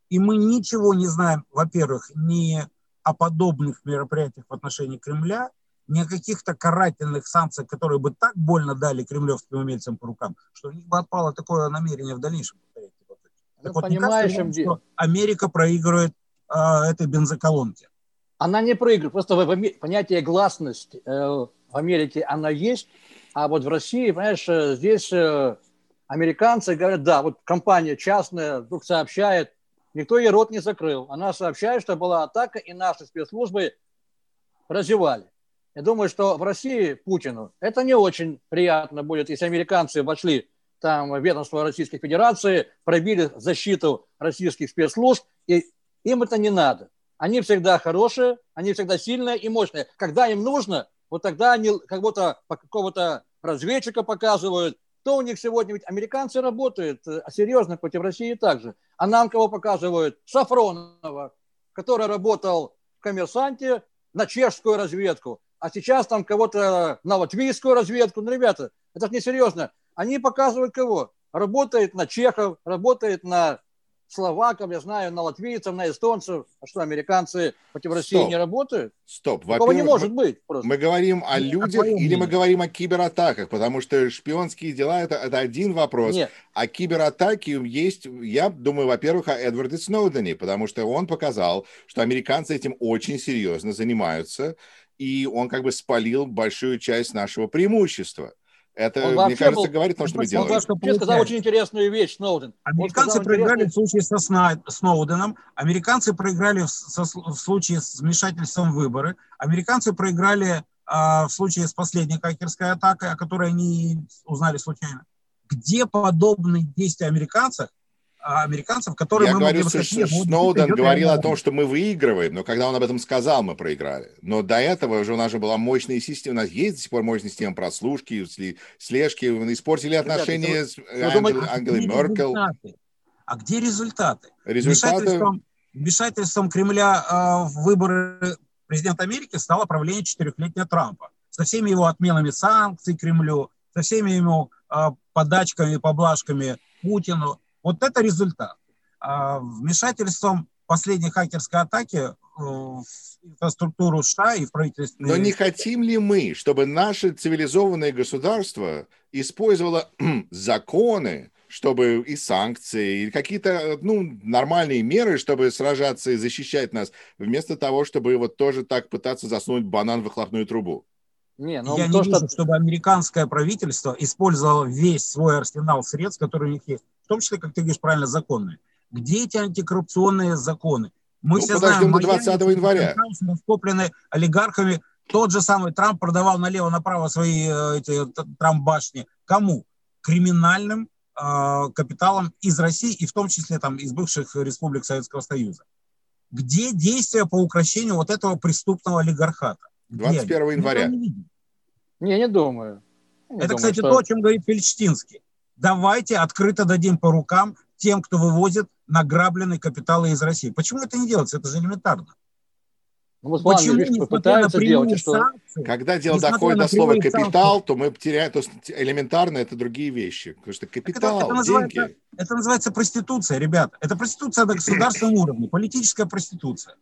И мы ничего не знаем, во-первых, ни о подобных мероприятиях в отношении Кремля, ни о каких-то карательных санкциях, которые бы так больно дали кремлевским умельцам по рукам, что у них бы отпало такое намерение в дальнейшем. Так ну, вот, понимаешь, кажется, что Америка проигрывает э, этой бензоколонке? Она не проигрывает, просто в, в, понятие гласности э, в Америке она есть, а вот в России, понимаешь, э, здесь э, американцы говорят, да, вот компания частная вдруг сообщает, никто ей рот не закрыл. Она сообщает, что была атака, и наши спецслужбы развивали. Я думаю, что в России Путину это не очень приятно будет, если американцы вошли там в ведомство Российской Федерации, пробили защиту российских спецслужб, и им это не надо. Они всегда хорошие, они всегда сильные и мощные. Когда им нужно, вот тогда они как будто какого-то разведчика показывают, кто у них сегодня, ведь американцы работают э, серьезно против России также. А нам кого показывают? Сафронова, который работал в «Коммерсанте» на чешскую разведку, а сейчас там кого-то на латвийскую разведку. Ну, ребята, это же несерьезно. Они показывают кого? Работает на чехов, работает на словаков, я знаю, на латвийцев, на эстонцев. А что, американцы против России Стоп. не работают? Стоп. Такого не может мы, быть. Просто. Мы говорим о Нет, людях или мы говорим о кибератаках? Потому что шпионские дела это, это один вопрос. Нет. А кибератаки есть, я думаю, во-первых, о Эдварде Сноудене, потому что он показал, что американцы этим очень серьезно занимаются, и он как бы спалил большую часть нашего преимущества. Это, он мне кажется, был, говорит то, что мы делаем. Он сказал очень интересную вещь, Сноуден. Американцы проиграли интересную... в случае со Сноуденом, американцы проиграли в, со, в случае с вмешательством в выборы, американцы проиграли а, в случае с последней хакерской атакой, о которой они узнали случайно. Где подобные действия американцев американцев, которые Я мы говорю, могли бы сказать, нет, Сноуден говорил о том, что мы выигрываем, но когда он об этом сказал, мы проиграли. Но до этого уже у нас же была мощная система, у нас есть до сих пор мощная система прослушки, слежки, мы испортили отношения Ребята, с Ангел, Ангелой Меркель. А где результаты? Результаты... Вмешательством, вмешательством Кремля э, в выборы президента Америки стало правление четырехлетнего Трампа. Со всеми его отменами санкций Кремлю, со всеми его э, подачками, поблажками Путину. Вот это результат. А вмешательством последней хакерской атаки э, в инфраструктуру США и в правительственные... Но не хотим ли мы, чтобы наше цивилизованное государство использовало законы, чтобы и санкции, и какие-то ну, нормальные меры, чтобы сражаться и защищать нас, вместо того, чтобы вот тоже так пытаться засунуть банан в выхлопную трубу? Не, ну Я то, не вижу, чтобы американское правительство использовало весь свой арсенал средств, которые у них есть в том числе, как ты говоришь правильно, законные. Где эти антикоррупционные законы? Мы ну, все знаем, до 20 января. Раскоплены олигархами. Тот же самый Трамп продавал налево-направо свои э, эти Трамп-башни. Кому? Криминальным э, капиталом из России и в том числе там, из бывших республик Советского Союза. Где действия по укрощению вот этого преступного олигархата? 21 Где? января. Не, не, не думаю. Не Это, думаю, кстати, что... то, о чем говорит Фельдштинский. Давайте открыто дадим по рукам тем, кто вывозит награбленные капиталы из России. Почему это не делается? Это же элементарно. Ну, вот Почему видишь, попытаются делать, что... Санкции, Когда дело доходит до слова «капитал», санкции, то мы теряем, то элементарно это другие вещи. Потому что капитал, это, это называется, деньги... Это называется проституция, ребят. Это проституция на государственном уровне, политическая проституция.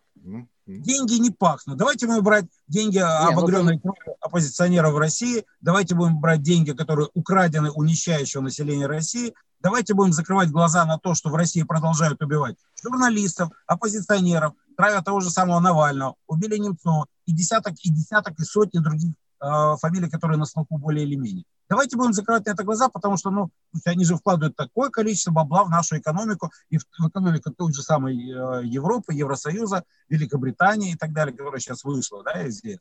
Деньги не пахнут. Давайте будем брать деньги ну обогренной ну, оппозиционеров в России, давайте будем брать деньги, которые украдены у нищающего населения России, давайте будем закрывать глаза на то, что в России продолжают убивать журналистов, оппозиционеров, травят того же самого Навального, убили Немцова и десяток, и десяток, и сотни других э, фамилий, которые на слуху более или менее. Давайте будем закрывать на это глаза, потому что ну, они же вкладывают такое количество бабла в нашу экономику и в, в экономику той же самой э, Европы, Евросоюза, Великобритании и так далее, которая сейчас вышла да, здесь.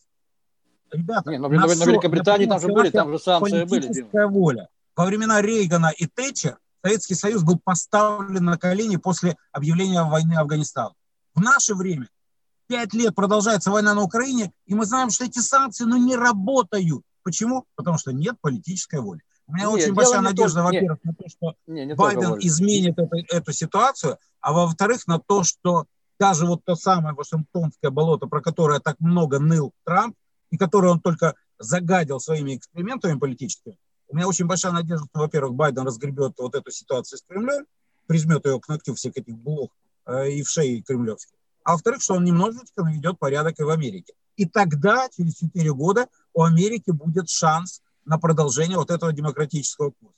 Ребята, Не, но, на, на Великобритании там же были, там же санкции были. Воля. Во времена Рейгана и Тэтчер Советский Союз был поставлен на колени после объявления войны Афганистана. В наше время пять лет продолжается война на Украине, и мы знаем, что эти санкции ну, не работают. Почему? Потому что нет политической воли. У меня нет, очень большая надежда, во-первых, на то, что не, не Байден изменит эту, эту ситуацию, а во-вторых, на то, что даже вот то самое Вашингтонское болото, про которое так много ныл Трамп, и которое он только загадил своими экспериментами политическими, у меня очень большая надежда, что, во-первых, Байден разгребет вот эту ситуацию с Кремлем, прижмет ее к ногтю всех этих блох э, и в шеи кремлевских. А во-вторых, что он немножечко наведет порядок и в Америке. И тогда, через 4 года, у Америки будет шанс на продолжение вот этого демократического курса.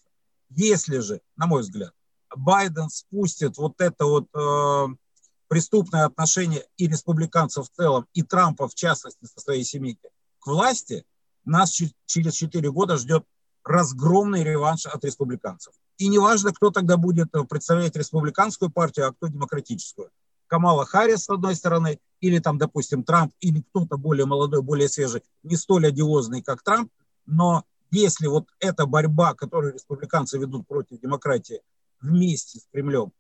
Если же, на мой взгляд, Байден спустит вот это вот э, преступное отношение и республиканцев в целом, и Трампа в частности со своей семейкой к власти, нас через 4 года ждет разгромный реванш от республиканцев. И неважно, кто тогда будет представлять республиканскую партию, а кто демократическую. Камала Харрис с одной стороны, или там, допустим, Трамп, или кто-то более молодой, более свежий, не столь одиозный, как Трамп, но если вот эта борьба, которую республиканцы ведут против демократии вместе с Кремлем,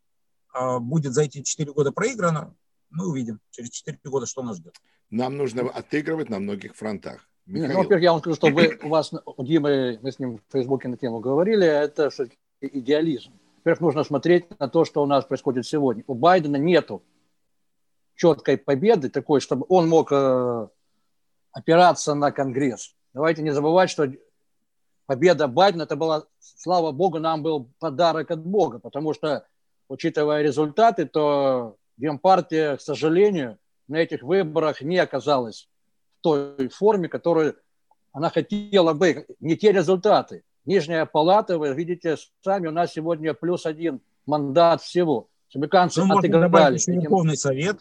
а, будет за эти 4 года проиграна, мы увидим через 4 года, что нас ждет. Нам нужно отыгрывать на многих фронтах. Михаил. Ну, во-первых, я вам скажу, что вы, у вас, у Димы, мы с ним в Фейсбуке на тему говорили, это все-таки идеализм. Во-первых, нужно смотреть на то, что у нас происходит сегодня. У Байдена нету четкой победы такой, чтобы он мог э, опираться на Конгресс. Давайте не забывать, что победа Байдена, это была, слава богу, нам был подарок от Бога, потому что, учитывая результаты, то Демпартия, к сожалению, на этих выборах не оказалась в той форме, которую она хотела бы. Не те результаты. Нижняя палата, вы видите сами, у нас сегодня плюс один мандат всего. Американцы ну, отыграли. Верховный Совет.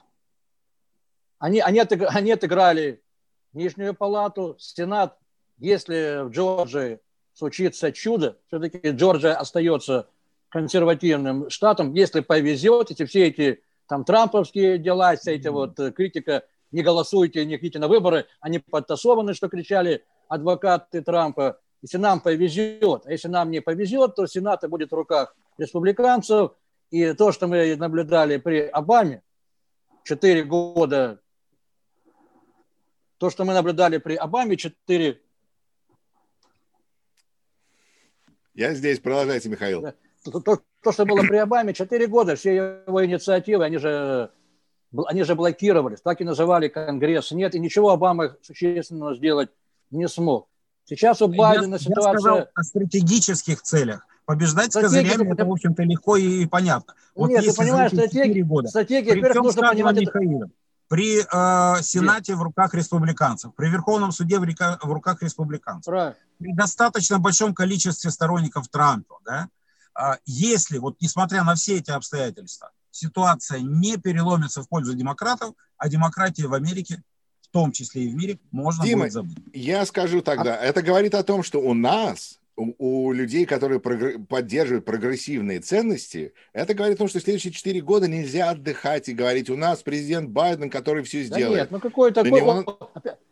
Они, они, они отыграли Нижнюю палату, Сенат. Если в Джорджии случится чудо, все-таки Джорджия остается консервативным штатом. Если повезет, эти все эти там трамповские дела, вся эта вот э, критика, не голосуйте, не идите на выборы, они подтасованы, что кричали адвокаты Трампа. Если нам повезет, а если нам не повезет, то Сенат будет в руках республиканцев. И то, что мы наблюдали при Обаме, 4 года, то, что мы наблюдали при Обаме, 4 Я здесь, продолжайте, Михаил. То, то, то, что было при Обаме, 4 года, все его инициативы, они же, они же блокировались, так и называли Конгресс. Нет, и ничего Обама существенного сделать не смог. Сейчас у Байдена я, ситуация... Я сказал о стратегических целях. Побеждать с козырями, это, в общем-то, легко и понятно. Вот Нет, ты понимаешь, стратегия, года, стратегия, при всем нужно понимать... Михаилом, при э, Сенате Нет. в руках республиканцев, при Верховном суде в, река, в руках республиканцев, Правильно. при достаточно большом количестве сторонников Трампа, да, э, если, вот несмотря на все эти обстоятельства, ситуация не переломится в пользу демократов, а демократия в Америке том числе и в мире, можно Дима, будет забыть. Я скажу тогда, а... это говорит о том, что у нас, у, у людей, которые прогр... поддерживают прогрессивные ценности, это говорит о том, что следующие четыре года нельзя отдыхать и говорить, у нас президент Байден, который все сделает. Да нет, ну какой такой... Него...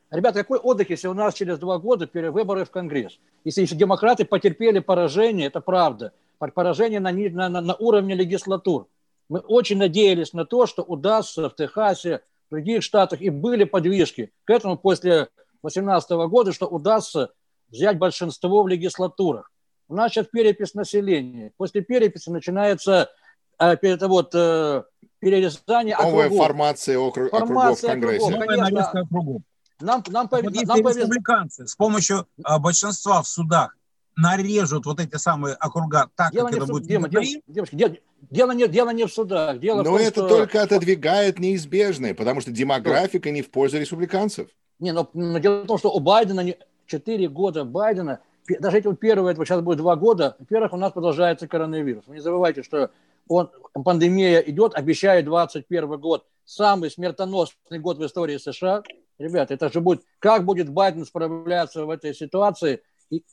Ребята, какой отдых, если у нас через два года перевыборы в Конгресс? Если, если демократы потерпели поражение, это правда, поражение на, на, на уровне легислатур. Мы очень надеялись на то, что удастся в Техасе, в других штатах, и были подвижки к этому после 2018 года, что удастся взять большинство в легислатурах. У нас сейчас перепись населения. После переписи начинается э, это вот, э, перерезание Новая округов. формация, округ, формация округов в Конгрессе. Новая конечно, округов. Нам, нам, вот нам, нам республиканцы с помощью а, большинства в судах нарежут вот эти самые округа так, дело как это в, будет Дима, внутри. Девушки, дело, дело, не, дело не в судах. Дело но в том, это что... только отодвигает неизбежное, потому что демографика не в пользу республиканцев. Не, но, но дело в том, что у Байдена 4 года Байдена, даже эти первые, это сейчас будет 2 года, во-первых, у нас продолжается коронавирус. Вы не забывайте, что он, пандемия идет, обещает 21 год, самый смертоносный год в истории США. Ребята, это же будет, как будет Байден справляться в этой ситуации, и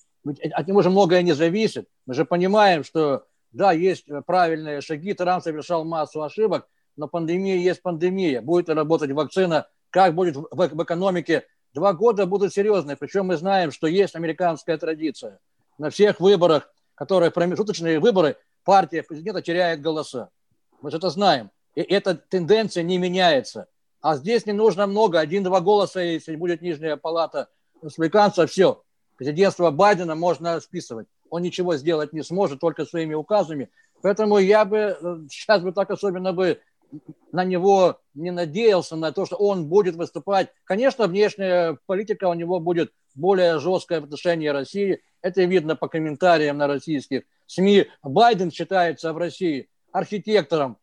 от него же многое не зависит. Мы же понимаем, что да, есть правильные шаги, Трамп совершал массу ошибок, но пандемия есть пандемия. Будет работать вакцина, как будет в, в экономике. Два года будут серьезные. Причем мы знаем, что есть американская традиция. На всех выборах, которые промежуточные выборы, партия президента теряет голоса. Мы же это знаем. И эта тенденция не меняется. А здесь не нужно много. Один-два голоса, если будет нижняя палата республиканцев, все президентство Байдена можно списывать. Он ничего сделать не сможет, только своими указами. Поэтому я бы э, сейчас бы так особенно бы на него не надеялся, на то, что он будет выступать. Конечно, внешняя политика у него будет более жесткая в отношении России. Это видно по комментариям на российских СМИ. Байден считается в России архитектором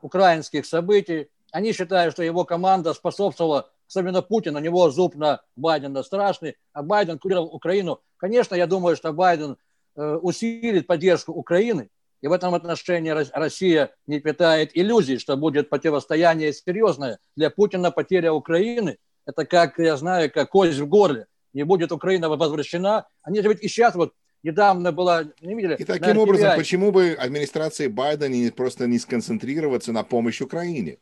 украинских событий. Они считают, что его команда способствовала особенно Путин, у него зуб на Байдена страшный, а Байден курировал Украину. Конечно, я думаю, что Байден э, усилит поддержку Украины, и в этом отношении Россия не питает иллюзий, что будет противостояние серьезное. Для Путина потеря Украины – это, как я знаю, как кость в горле. Не будет Украина возвращена. Они же ведь и сейчас вот недавно была, не видели? И таким образом, почему бы администрации Байдена не просто не сконцентрироваться на помощи Украине?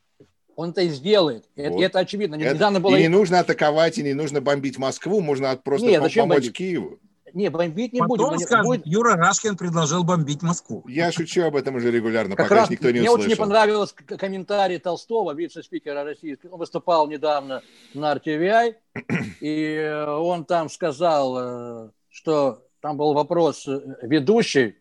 он это и сделает. Вот. Это, это очевидно. Это, Недавно было... И не нужно атаковать, и не нужно бомбить Москву, можно просто Нет, помочь бомбить? Киеву. Не, бомбить не Потом будем. Скажут, будет... Юра Рашкин предложил бомбить Москву. Я шучу об этом уже регулярно, как пока раз никто не мне услышал. Мне очень не понравился комментарий Толстого, вице-спикера России. Он выступал недавно на RTVI и он там сказал, что там был вопрос ведущий,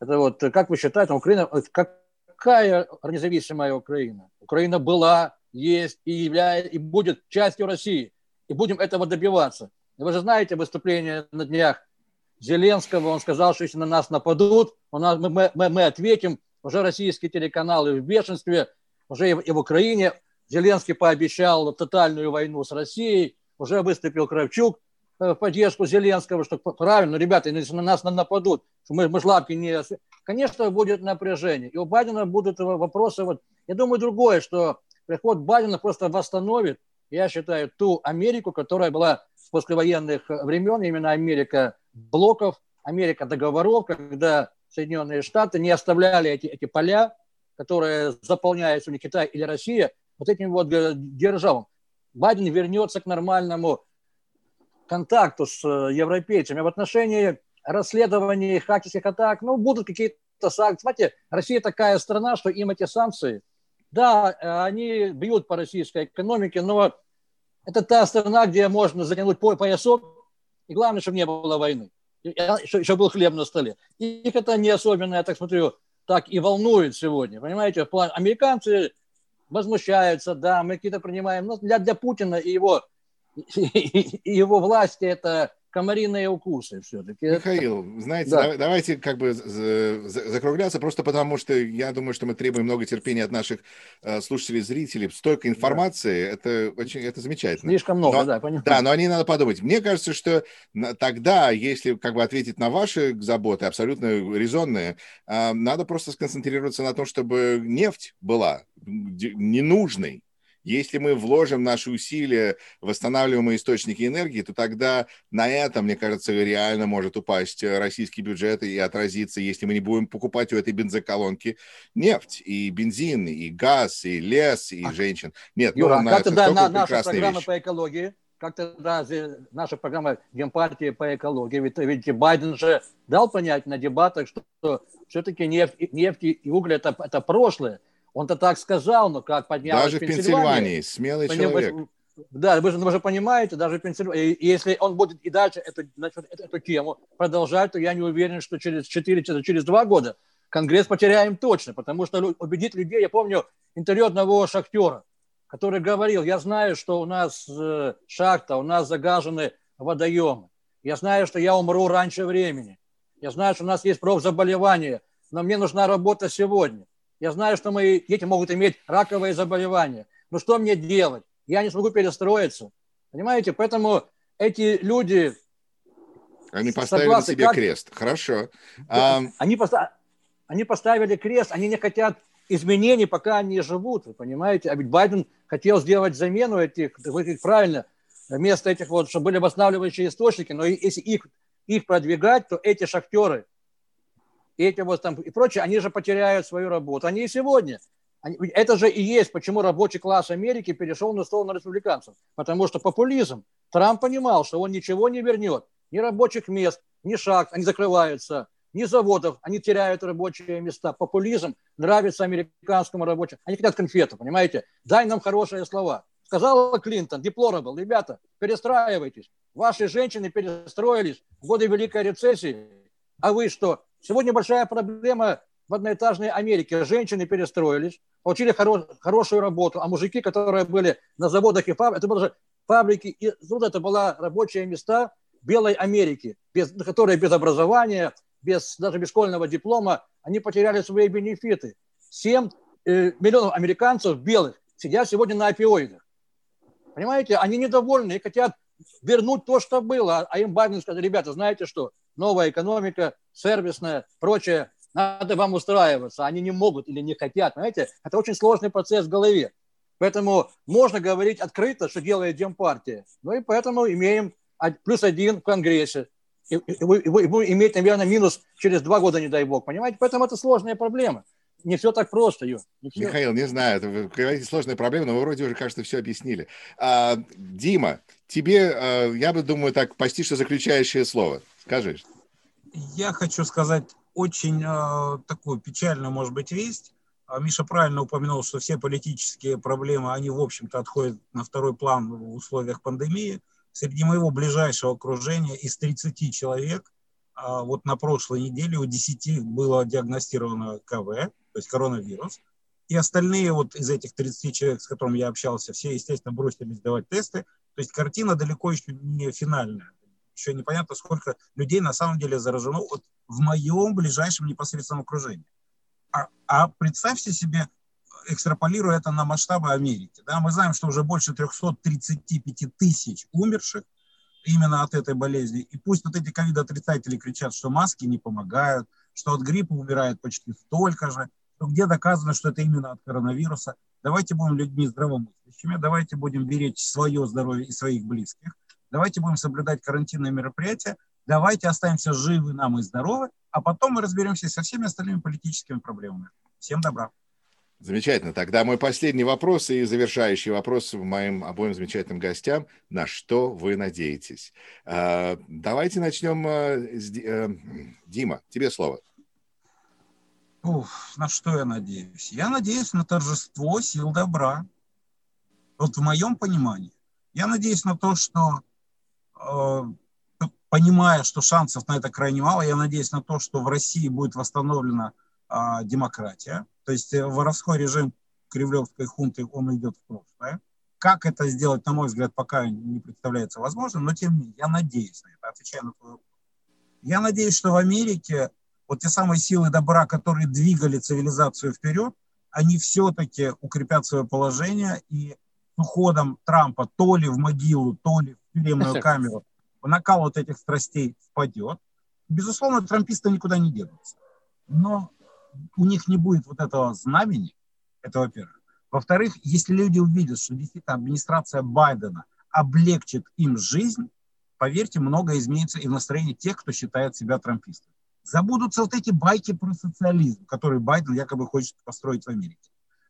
это вот, как вы считаете, Украина, какая независимая Украина? Украина была, есть и является, и будет частью России. И будем этого добиваться. Вы же знаете выступление на днях Зеленского. Он сказал, что если на нас нападут, нас, мы, мы, мы ответим. Уже российские телеканалы в бешенстве, уже и в, и в Украине. Зеленский пообещал тотальную войну с Россией. Уже выступил Кравчук э, в поддержку Зеленского, что правильно, ребята, если на нас нападут, мы, мы ж лапки не... Конечно, будет напряжение. И у Байдена будут вопросы. Вот, я думаю, другое, что приход Байдена просто восстановит я считаю, ту Америку, которая была послевоенных времен, именно Америка блоков, Америка договоров, когда Соединенные Штаты не оставляли эти, эти поля, которые заполняются не Китай или Россия, вот этим вот державам. Байден вернется к нормальному контакту с э, европейцами. В отношении расследования хакерских атак, ну, будут какие-то санкции. Смотрите, Россия такая страна, что им эти санкции – да, э, они бьют по российской экономике, но это та страна, где можно затянуть поясок, и главное, чтобы не было войны, чтобы еще был хлеб на столе. И их это не особенно, я так смотрю, так и волнует сегодня. Понимаете, в плане, американцы возмущаются, да, мы какие-то принимаем, но для, для Путина и его, и его власти это комариные укусы все-таки. Михаил, знаете, да. давайте как бы закругляться, просто потому что я думаю, что мы требуем много терпения от наших э, слушателей, зрителей. Столько информации, да. это очень, это замечательно. Слишком много, но, да, понимаю. Да, но они надо подумать. Мне кажется, что тогда, если как бы ответить на ваши заботы, абсолютно резонные, э, надо просто сконцентрироваться на том, чтобы нефть была ненужной, если мы вложим наши усилия в восстанавливаемые источники энергии, то тогда на этом, мне кажется, реально может упасть российский бюджет и отразиться, если мы не будем покупать у этой бензоколонки нефть, и бензин, и газ, и лес, и а, женщин. Нет, Юра, ну, а как тогда на, наша программа вещи. по экологии? Как тогда наша программа Гемпартии по экологии? Ведь, ведь Байден же дал понять на дебатах, что все-таки нефть, нефть и уголь это, это прошлое. Он-то так сказал, но как поднялось Даже в Пенсильвании, смелый человек. Да, вы же, вы же понимаете, даже в Пенсильвании, если он будет и дальше эту, значит, эту, эту тему продолжать, то я не уверен, что через 4, через, через 2 года Конгресс потеряем точно, потому что убедить людей, я помню интервью одного шахтера, который говорил, я знаю, что у нас э, шахта, у нас загажены водоемы, я знаю, что я умру раньше времени, я знаю, что у нас есть профзаболевания, но мне нужна работа сегодня. Я знаю, что мои дети могут иметь раковые заболевания. Но что мне делать? Я не смогу перестроиться. Понимаете? Поэтому эти люди... Они поставили согласны, себе как... крест. Хорошо. А... Они, поста... они поставили крест, они не хотят изменений, пока они живут, вы понимаете? А ведь Байден хотел сделать замену этих, правильно, вместо этих вот, чтобы были восстанавливающие источники, но если их, их продвигать, то эти шахтеры – и эти вот там и прочее, они же потеряют свою работу. Они и сегодня. Они, это же и есть, почему рабочий класс Америки перешел на сторону республиканцев. Потому что популизм. Трамп понимал, что он ничего не вернет. Ни рабочих мест, ни шаг, они закрываются, ни заводов, они теряют рабочие места. Популизм нравится американскому рабочему. Они хотят конфету, понимаете? Дай нам хорошие слова. Сказала Клинтон, деплорабл, ребята, перестраивайтесь. Ваши женщины перестроились в годы Великой рецессии. А вы что, Сегодня большая проблема в одноэтажной Америке. Женщины перестроились, получили хоро- хорошую работу, а мужики, которые были на заводах и фабриках, это были фабрики, и тут это была рабочие места белой Америки, без, которые без образования, без, даже без школьного диплома, они потеряли свои бенефиты. 7 э, миллионов американцев белых сидят сегодня на опиоидах. Понимаете, они недовольны и хотят вернуть то, что было. А им Байден сказал, ребята, знаете что, новая экономика, сервисная, прочее, надо вам устраиваться. Они не могут или не хотят. Понимаете, это очень сложный процесс в голове. Поэтому можно говорить открыто, что делает Демпартия. Ну и поэтому имеем плюс один в Конгрессе. И, и, и, и иметь, наверное, минус через два года, не дай бог. Понимаете? Поэтому это сложная проблема. Не все так просто, Ю. Не все. Михаил, не знаю, это, вы говорите сложная проблема, но вы вроде уже, кажется, все объяснили. А, Дима, тебе, а, я бы думаю, так, почти что заключающее слово. Скажи. Я хочу сказать очень э, такую печальную, может быть, весть. А Миша правильно упомянул, что все политические проблемы, они, в общем-то, отходят на второй план в условиях пандемии. Среди моего ближайшего окружения из 30 человек, а, вот на прошлой неделе у 10 было диагностировано КВ, то есть коронавирус. И остальные вот из этих 30 человек, с которыми я общался, все, естественно, бросились давать тесты. То есть картина далеко еще не финальная. Еще непонятно, сколько людей на самом деле заражено вот в моем ближайшем непосредственном окружении. А, а представьте себе, экстраполируя это на масштабы Америки. Да, мы знаем, что уже больше 335 тысяч умерших именно от этой болезни. И пусть вот эти ковид-отрицатели кричат, что маски не помогают, что от гриппа умирает почти столько же, то где доказано, что это именно от коронавируса. Давайте будем людьми здравомыслящими, давайте будем беречь свое здоровье и своих близких, давайте будем соблюдать карантинные мероприятия, давайте останемся живы нам и здоровы, а потом мы разберемся со всеми остальными политическими проблемами. Всем добра. Замечательно. Тогда мой последний вопрос и завершающий вопрос моим обоим замечательным гостям. На что вы надеетесь? А, давайте начнем э, с э, Дима. Тебе слово. Ух, на что я надеюсь? Я надеюсь на торжество сил добра. Вот в моем понимании. Я надеюсь на то, что понимая, что шансов на это крайне мало, я надеюсь на то, что в России будет восстановлена а, демократия. То есть э, воровской режим кремлевской хунты, он идет в прошлое. Как это сделать, на мой взгляд, пока не представляется возможным, но тем не менее, я надеюсь на это, отвечая на твой вопрос. Я надеюсь, что в Америке вот те самые силы добра, которые двигали цивилизацию вперед, они все-таки укрепят свое положение и с уходом Трампа то ли в могилу, то ли тюремную камеру накал вот этих страстей спадет. Безусловно, трамписты никуда не денутся. Но у них не будет вот этого знамени, это во-первых. Во-вторых, если люди увидят, что действительно администрация Байдена облегчит им жизнь, поверьте, многое изменится и в настроении тех, кто считает себя трампистами. Забудутся вот эти байки про социализм, которые Байден якобы хочет построить в Америке.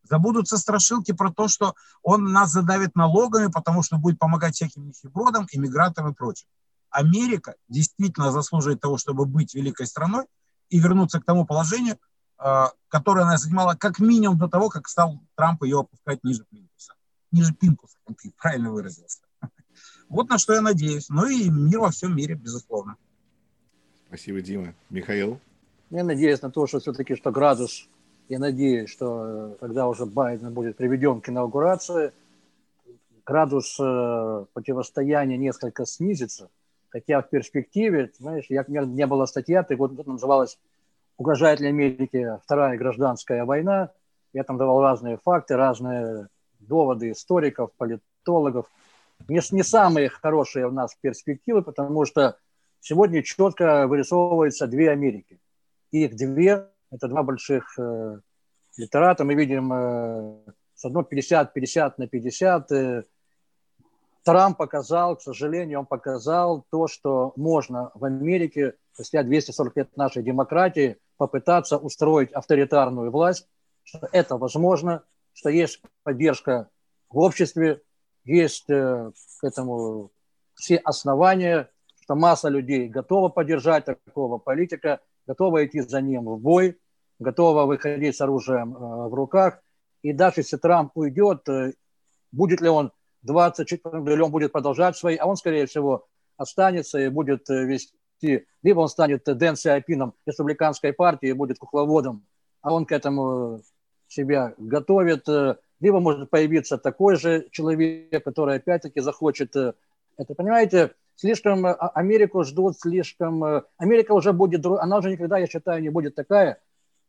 Забудутся страшилки про то, что он нас задавит налогами, потому что будет помогать всяким нищебродам, иммигрантам и прочим. Америка действительно заслуживает того, чтобы быть великой страной и вернуться к тому положению, а, которое она занимала как минимум до того, как стал Трамп ее опускать ниже плинтуса. Ниже пинкуса, как ты правильно выразился. Вот на что я надеюсь. Ну и мир во всем мире, безусловно. Спасибо, Дима. Михаил? Я надеюсь на то, что все-таки что градус, я надеюсь, что э, когда уже Байден будет приведен к инаугурации, градус э, противостояния несколько снизится, Хотя в перспективе, знаешь, я, у меня не было статья, ты год называлась «Угрожает ли Америке вторая гражданская война?» Я там давал разные факты, разные доводы историков, политологов. Не, не самые хорошие у нас перспективы, потому что сегодня четко вырисовываются две Америки. Их две, это два больших э, литерата. Мы видим э, с одной 50-50 на 50, э, Трамп показал, к сожалению, он показал то, что можно в Америке, спустя 240 лет нашей демократии, попытаться устроить авторитарную власть, что это возможно, что есть поддержка в обществе, есть э, к этому все основания, что масса людей готова поддержать такого политика, готова идти за ним в бой, готова выходить с оружием э, в руках. И даже если Трамп уйдет, э, будет ли он 24 или он будет продолжать свои, а он, скорее всего, останется и будет э, вести, либо он станет Дэн Сиапином республиканской партии и будет кукловодом, а он к этому себя готовит, либо может появиться такой же человек, который опять-таки захочет это, понимаете, слишком а, Америку ждут, слишком... Америка уже будет, она уже никогда, я считаю, не будет такая,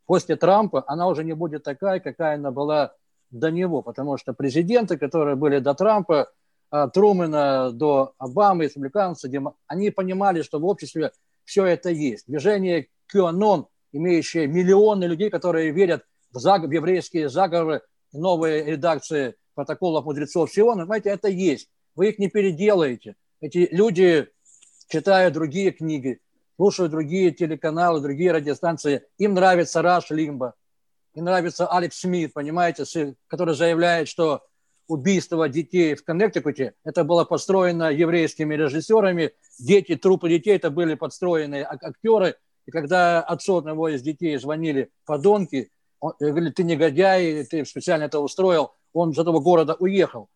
после Трампа, она уже не будет такая, какая она была до него, потому что президенты, которые были до Трампа, от Трумэна до Обамы, республиканцы, они понимали, что в обществе все это есть. Движение QAnon, имеющее миллионы людей, которые верят в, заг... в еврейские заговоры, новые редакции протоколов мудрецов Сиона, знаете, это есть. Вы их не переделаете. Эти люди читают другие книги, слушают другие телеканалы, другие радиостанции. Им нравится Раш Лимба, мне нравится Алекс Смит, понимаете, который заявляет, что убийство детей в Коннектикуте, это было построено еврейскими режиссерами, дети, трупы детей, это были подстроенные актеры, и когда отцу одного из детей звонили подонки, Он говорит, ты негодяй, ты специально это устроил. Он из этого города уехал.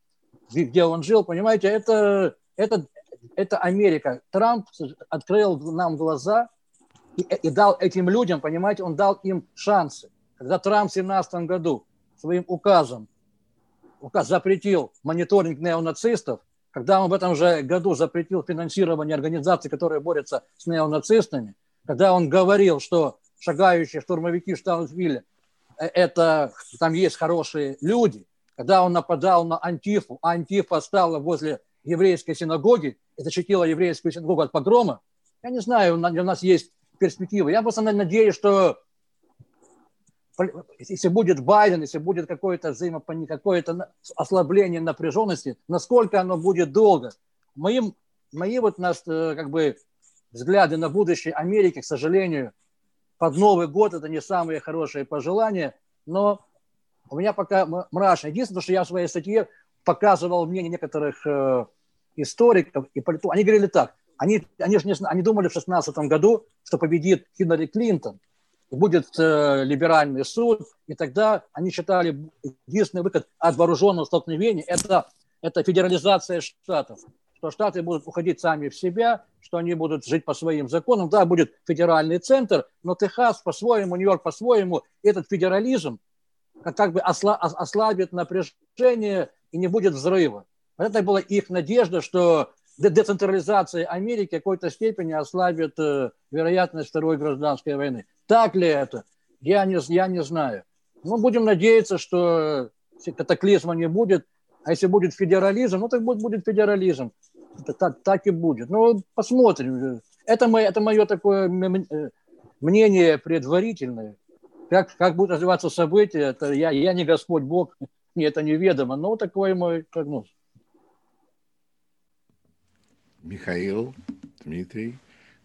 Где он жил, понимаете, это, это, это Америка. Трамп открыл нам глаза и, и дал этим людям, понимаете, он дал им шансы. Когда Трамп в 2017 году своим указом указ запретил мониторинг неонацистов, когда он в этом же году запретил финансирование организаций, которые борются с неонацистами, когда он говорил, что шагающие штурмовики Штаунсвилля э, это там есть хорошие люди, когда он нападал на Антифу, а Антифа стала возле еврейской синагоги и защитила еврейскую синагогу от погрома, я не знаю, у нас есть перспективы. Я просто надеюсь, что если будет Байден, если будет какое-то взаимопонимание, какое-то ослабление напряженности, насколько оно будет долго. Моим, мои вот нас, э, как бы, взгляды на будущее Америки, к сожалению, под Новый год это не самые хорошие пожелания, но у меня пока мрачно. Единственное, что я в своей статье показывал мнение некоторых э, историков и политологов. Они говорили так, они, они, же не, они думали в 2016 году, что победит Хиллари Клинтон, будет э, либеральный суд, и тогда они считали единственный выход от вооруженного столкновения – это, это федерализация штатов что Штаты будут уходить сами в себя, что они будут жить по своим законам. Да, будет федеральный центр, но Техас по-своему, Нью-Йорк по-своему. Этот федерализм как бы ослабит напряжение и не будет взрыва. Вот это была их надежда, что децентрализация Америки в какой-то степени ослабит э, вероятность второй гражданской войны. Так ли это? Я не, я не знаю. Но будем надеяться, что катаклизма не будет. А если будет федерализм, ну так будет, будет федерализм. Это так, так и будет. Ну, посмотрим. Это, мое, это мое такое э, мнение предварительное. Как, как будут развиваться события, это я, я не Господь Бог, мне это неведомо, но такой мой прогноз. Михаил, Дмитрий,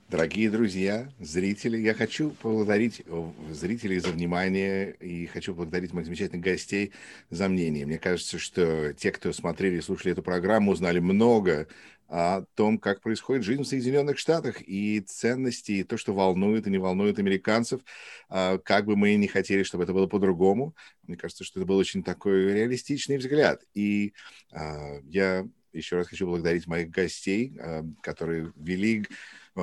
Дорогие друзья, зрители, я хочу поблагодарить э, зрителей за внимание и хочу поблагодарить моих замечательных гостей за мнение. Мне кажется, что те, кто смотрели и слушали эту программу, узнали много о том, как происходит жизнь в Соединенных Штатах и ценности, и то, что волнует и не волнует американцев, а, как бы мы ни хотели, чтобы это было по-другому. Мне кажется, что это был очень такой реалистичный взгляд. И а, я еще раз хочу благодарить моих гостей, а, которые вели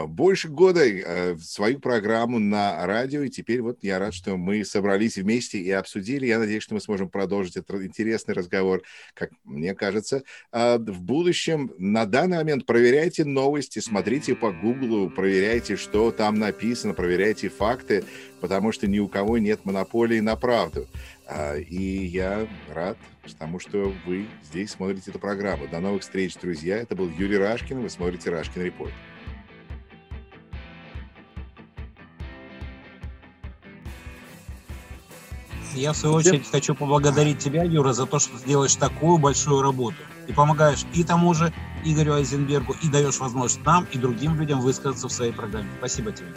больше года э, свою программу на радио, и теперь вот я рад, что мы собрались вместе и обсудили. Я надеюсь, что мы сможем продолжить этот интересный разговор, как мне кажется, а, в будущем. На данный момент проверяйте новости, смотрите по Гуглу, проверяйте, что там написано, проверяйте факты, потому что ни у кого нет монополии на правду. И я рад тому, что вы здесь смотрите эту программу. До новых встреч, друзья. Это был Юрий Рашкин, вы смотрите Рашкин Репорт. Я, в свою очередь, хочу поблагодарить тебя, Юра, за то, что ты делаешь такую большую работу. И помогаешь и тому же Игорю Айзенбергу, и даешь возможность нам и другим людям высказаться в своей программе. Спасибо тебе.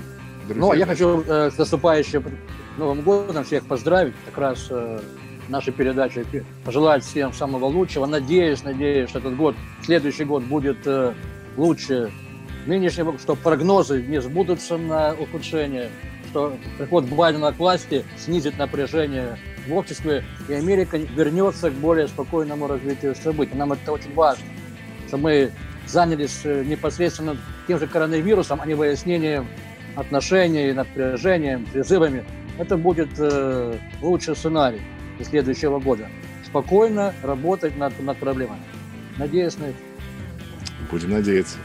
Друзья, ну, а я хочу э, с наступающим Новым годом всех поздравить. Как раз э, нашей передачи пожелать всем самого лучшего. Надеюсь, надеюсь, что этот год, следующий год будет э, лучше нынешнего, что прогнозы не сбудутся на ухудшение что приход Байдена к власти снизит напряжение в обществе, и Америка вернется к более спокойному развитию событий. Нам это очень важно, что мы занялись э, непосредственно тем же коронавирусом, а не выяснением отношений, напряжением, призывами. Это будет э, лучший сценарий следующего года. Спокойно работать над, над проблемами. Надеюсь на это. Будем надеяться.